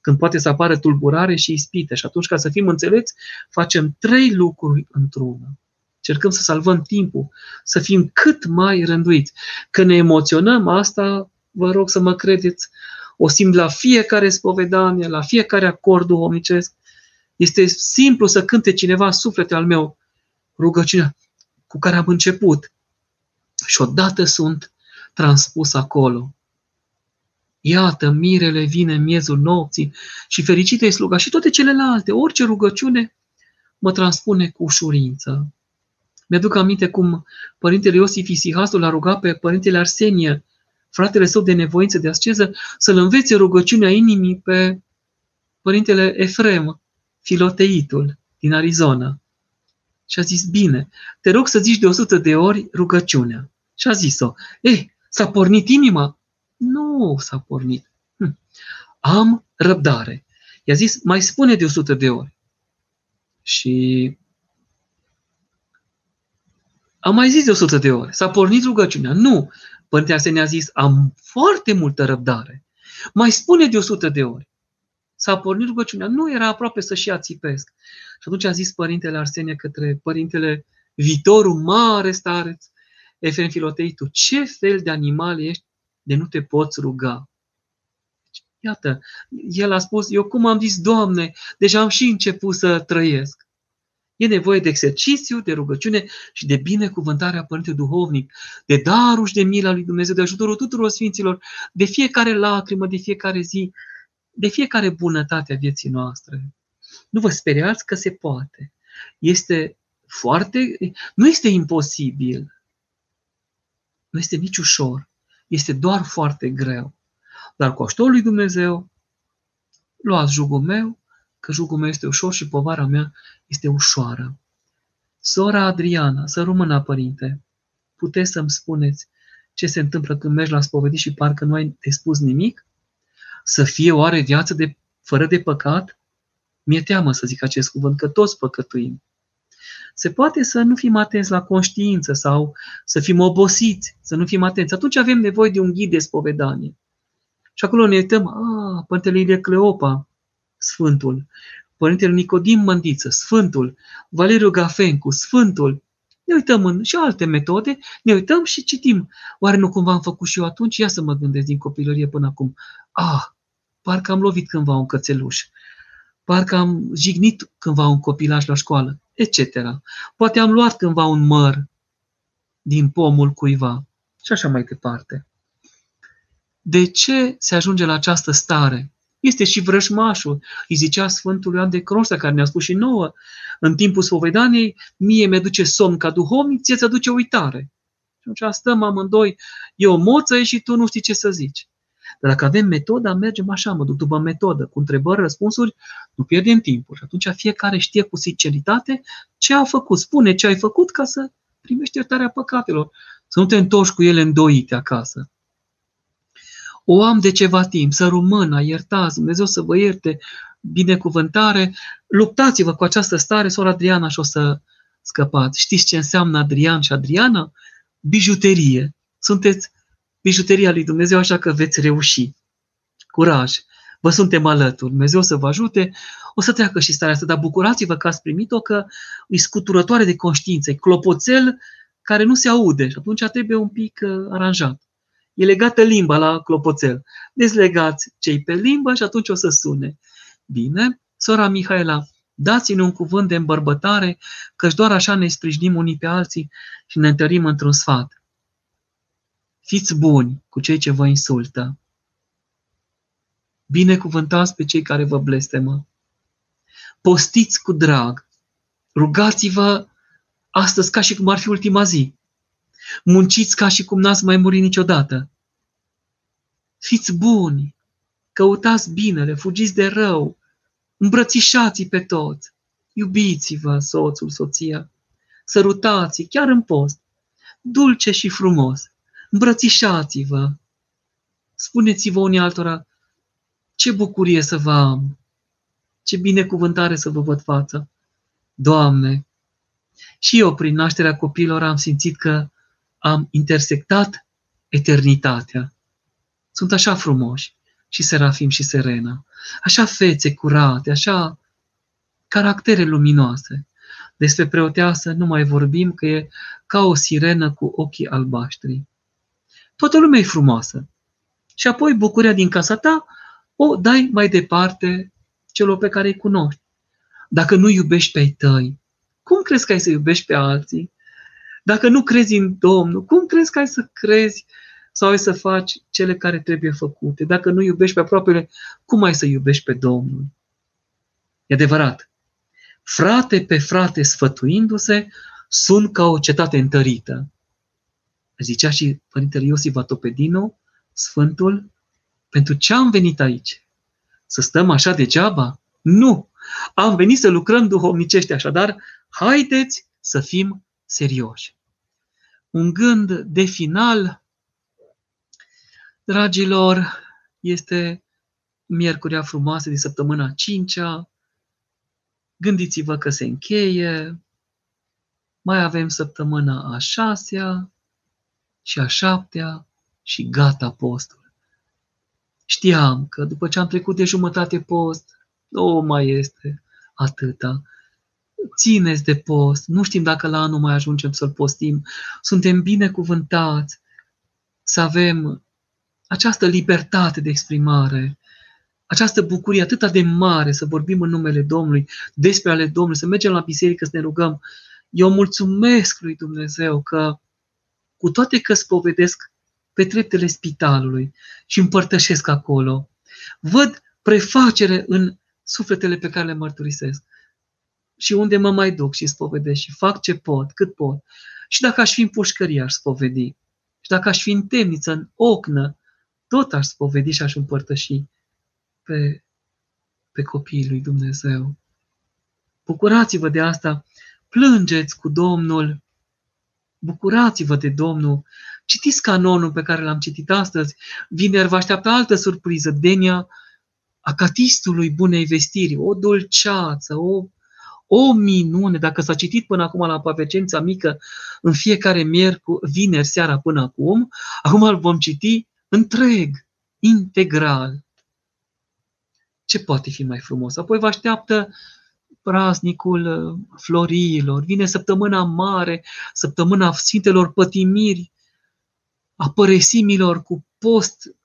când poate să apară tulburare și ispite. Și atunci, ca să fim înțelepți, facem trei lucruri într-una. Cercăm să salvăm timpul, să fim cât mai rânduiți. Că ne emoționăm, asta vă rog să mă credeți, o simt la fiecare spovedanie, la fiecare acord duhovnicesc. Este simplu să cânte cineva sufletul al meu rugăciunea cu care am început. Și odată sunt transpus acolo. Iată, mirele vine în miezul nopții și fericită e sluga și toate celelalte, orice rugăciune mă transpune cu ușurință. Mi-aduc aminte cum părintele Iosif Isihasul a rugat pe părintele Arsenie, fratele său de nevoință de asceză, să-l învețe rugăciunea inimii pe părintele Efrem, filoteitul din Arizona. Și a zis, bine, te rog să zici de 100 de ori rugăciunea. Și a zis-o, ei, s-a pornit inima? Nu s-a pornit. Hm. Am răbdare. I-a zis, mai spune de 100 de ori. Și am mai zis de 100 de ori. S-a pornit rugăciunea. Nu. Părintele Arsenie a zis, am foarte multă răbdare. Mai spune de 100 de ori. S-a pornit rugăciunea. Nu era aproape să-și ia țipesc. Și atunci a zis părintele Arsenie către părintele viitorul mare stareț, Efrem Filotei, tu ce fel de animal ești de nu te poți ruga? Iată, el a spus, eu cum am zis, Doamne, deja am și început să trăiesc. E nevoie de exercițiu, de rugăciune și de binecuvântarea Părintelui Duhovnic, de darul și de mila lui Dumnezeu, de ajutorul tuturor Sfinților, de fiecare lacrimă, de fiecare zi, de fiecare bunătate a vieții noastre. Nu vă speriați că se poate. Este foarte, nu este imposibil. Nu este nici ușor. Este doar foarte greu. Dar cu ajutorul lui Dumnezeu, luați jugul meu, că jugul meu este ușor și povara mea este ușoară. Sora Adriana, să rămână, părinte, puteți să-mi spuneți ce se întâmplă când mergi la spovedit și parcă nu ai de spus nimic? Să fie oare viață de, fără de păcat? Mi-e teamă să zic acest cuvânt, că toți păcătuim. Se poate să nu fim atenți la conștiință sau să fim obosiți, să nu fim atenți. Atunci avem nevoie de un ghid de spovedanie. Și acolo ne uităm, a, Părintele Ilie Cleopa, Sfântul, Părintele Nicodim Mândiță, Sfântul, Valeriu Gafencu, Sfântul. Ne uităm în și alte metode, ne uităm și citim. Oare nu cumva am făcut și eu atunci? Ia să mă gândesc din copilărie până acum. Ah, parcă am lovit cândva un cățeluș. Parcă am jignit cândva un copilaj la școală, etc. Poate am luat cândva un măr din pomul cuiva și așa mai departe. De ce se ajunge la această stare? Este și vrăjmașul. Îi zicea Sfântul Ioan de Cronșta, care ne-a spus și nouă, în timpul spovedaniei, mie mi-aduce somn ca duhovnic, ție ți-aduce uitare. Și atunci stăm amândoi, eu moță și tu nu știi ce să zici. Dar dacă avem metoda, mergem așa, mă duc după metodă, cu întrebări, răspunsuri, nu pierdem timpul. Și atunci fiecare știe cu sinceritate ce a făcut. Spune ce ai făcut ca să primești iertarea păcatelor. Să nu te întorci cu ele îndoite acasă. O am de ceva timp, să rămână, iertați, Dumnezeu să vă ierte, binecuvântare, luptați-vă cu această stare, sora Adriana și o să scăpați. Știți ce înseamnă Adrian și Adriana? Bijuterie. Sunteți bijuteria lui Dumnezeu, așa că veți reuși. Curaj! Vă suntem alături. Dumnezeu să vă ajute. O să treacă și starea asta, dar bucurați-vă că ați primit-o, că e scuturătoare de conștiință, e clopoțel care nu se aude și atunci trebuie un pic uh, aranjat. E legată limba la clopoțel. Dezlegați cei pe limbă și atunci o să sune. Bine, sora Mihaela, dați-ne un cuvânt de îmbărbătare, căci doar așa ne sprijinim unii pe alții și ne întărim într-un sfat. Fiți buni cu cei ce vă insultă. Binecuvântați pe cei care vă blestemă. Postiți cu drag. Rugați-vă astăzi ca și cum ar fi ultima zi. Munciți ca și cum n-ați mai murit niciodată. Fiți buni, căutați binele, fugiți de rău, îmbrățișați pe toți, iubiți-vă soțul, soția, sărutați chiar în post, dulce și frumos, îmbrățișați-vă, spuneți-vă unii altora, ce bucurie să vă am, ce binecuvântare să vă văd față. Doamne, și eu prin nașterea copiilor am simțit că am intersectat eternitatea. Sunt așa frumoși și Serafim și Serena, așa fețe curate, așa caractere luminoase. Despre preoteasă nu mai vorbim că e ca o sirenă cu ochii albaștri. Toată lumea e frumoasă. Și apoi bucuria din casa ta o dai mai departe celor pe care îi cunoști. Dacă nu iubești pe ai tăi, cum crezi că ai să iubești pe alții? Dacă nu crezi în Domnul, cum crezi că ai să crezi sau ai să faci cele care trebuie făcute? Dacă nu iubești pe aproapele, cum ai să iubești pe Domnul? E adevărat. Frate pe frate sfătuindu-se, sunt ca o cetate întărită. Zicea și Părintele Iosif Vatopedino, Sfântul, pentru ce am venit aici? Să stăm așa degeaba? Nu! Am venit să lucrăm duhovnicește, așadar, haideți să fim serioși. Un gând de final, dragilor, este miercurea frumoasă din săptămâna 5 Gândiți-vă că se încheie, mai avem săptămâna a șasea și a șaptea și gata postul. Știam că după ce am trecut de jumătate post, nu mai este atâta. Țineți de post, nu știm dacă la anul mai ajungem să-l postim. Suntem binecuvântați să avem această libertate de exprimare, această bucurie atât de mare să vorbim în numele Domnului, despre ale Domnului, să mergem la biserică, să ne rugăm. Eu mulțumesc lui Dumnezeu că, cu toate că spovedesc pe treptele spitalului și împărtășesc acolo, văd prefacere în sufletele pe care le mărturisesc. Și unde mă mai duc și spovedesc și fac ce pot, cât pot. Și dacă aș fi în pușcărie, aș spovedi. Și dacă aș fi în temniță, în ocnă, tot aș spovedi și aș împărtăși pe, pe copiii lui Dumnezeu. Bucurați-vă de asta, plângeți cu Domnul, bucurați-vă de Domnul, citiți canonul pe care l-am citit astăzi, vineri vă așteaptă altă surpriză, Denia acatistului bunei vestiri, o dulceață, o, o minune. Dacă s-a citit până acum la Pavecența mică în fiecare miercuri, vineri seara până acum, acum îl vom citi întreg, integral. Ce poate fi mai frumos? Apoi vă așteaptă praznicul uh, floriilor, vine săptămâna mare, săptămâna Sfintelor Pătimiri, a păresimilor cu post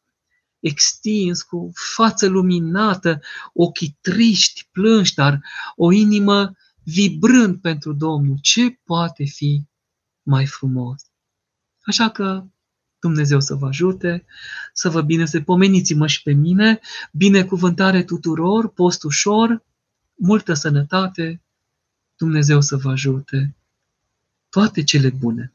extins, cu față luminată, ochii triști, plânși, dar o inimă vibrând pentru Domnul. Ce poate fi mai frumos? Așa că Dumnezeu să vă ajute, să vă bine, să pomeniți-mă și pe mine, binecuvântare tuturor, post ușor, multă sănătate, Dumnezeu să vă ajute. Toate cele bune.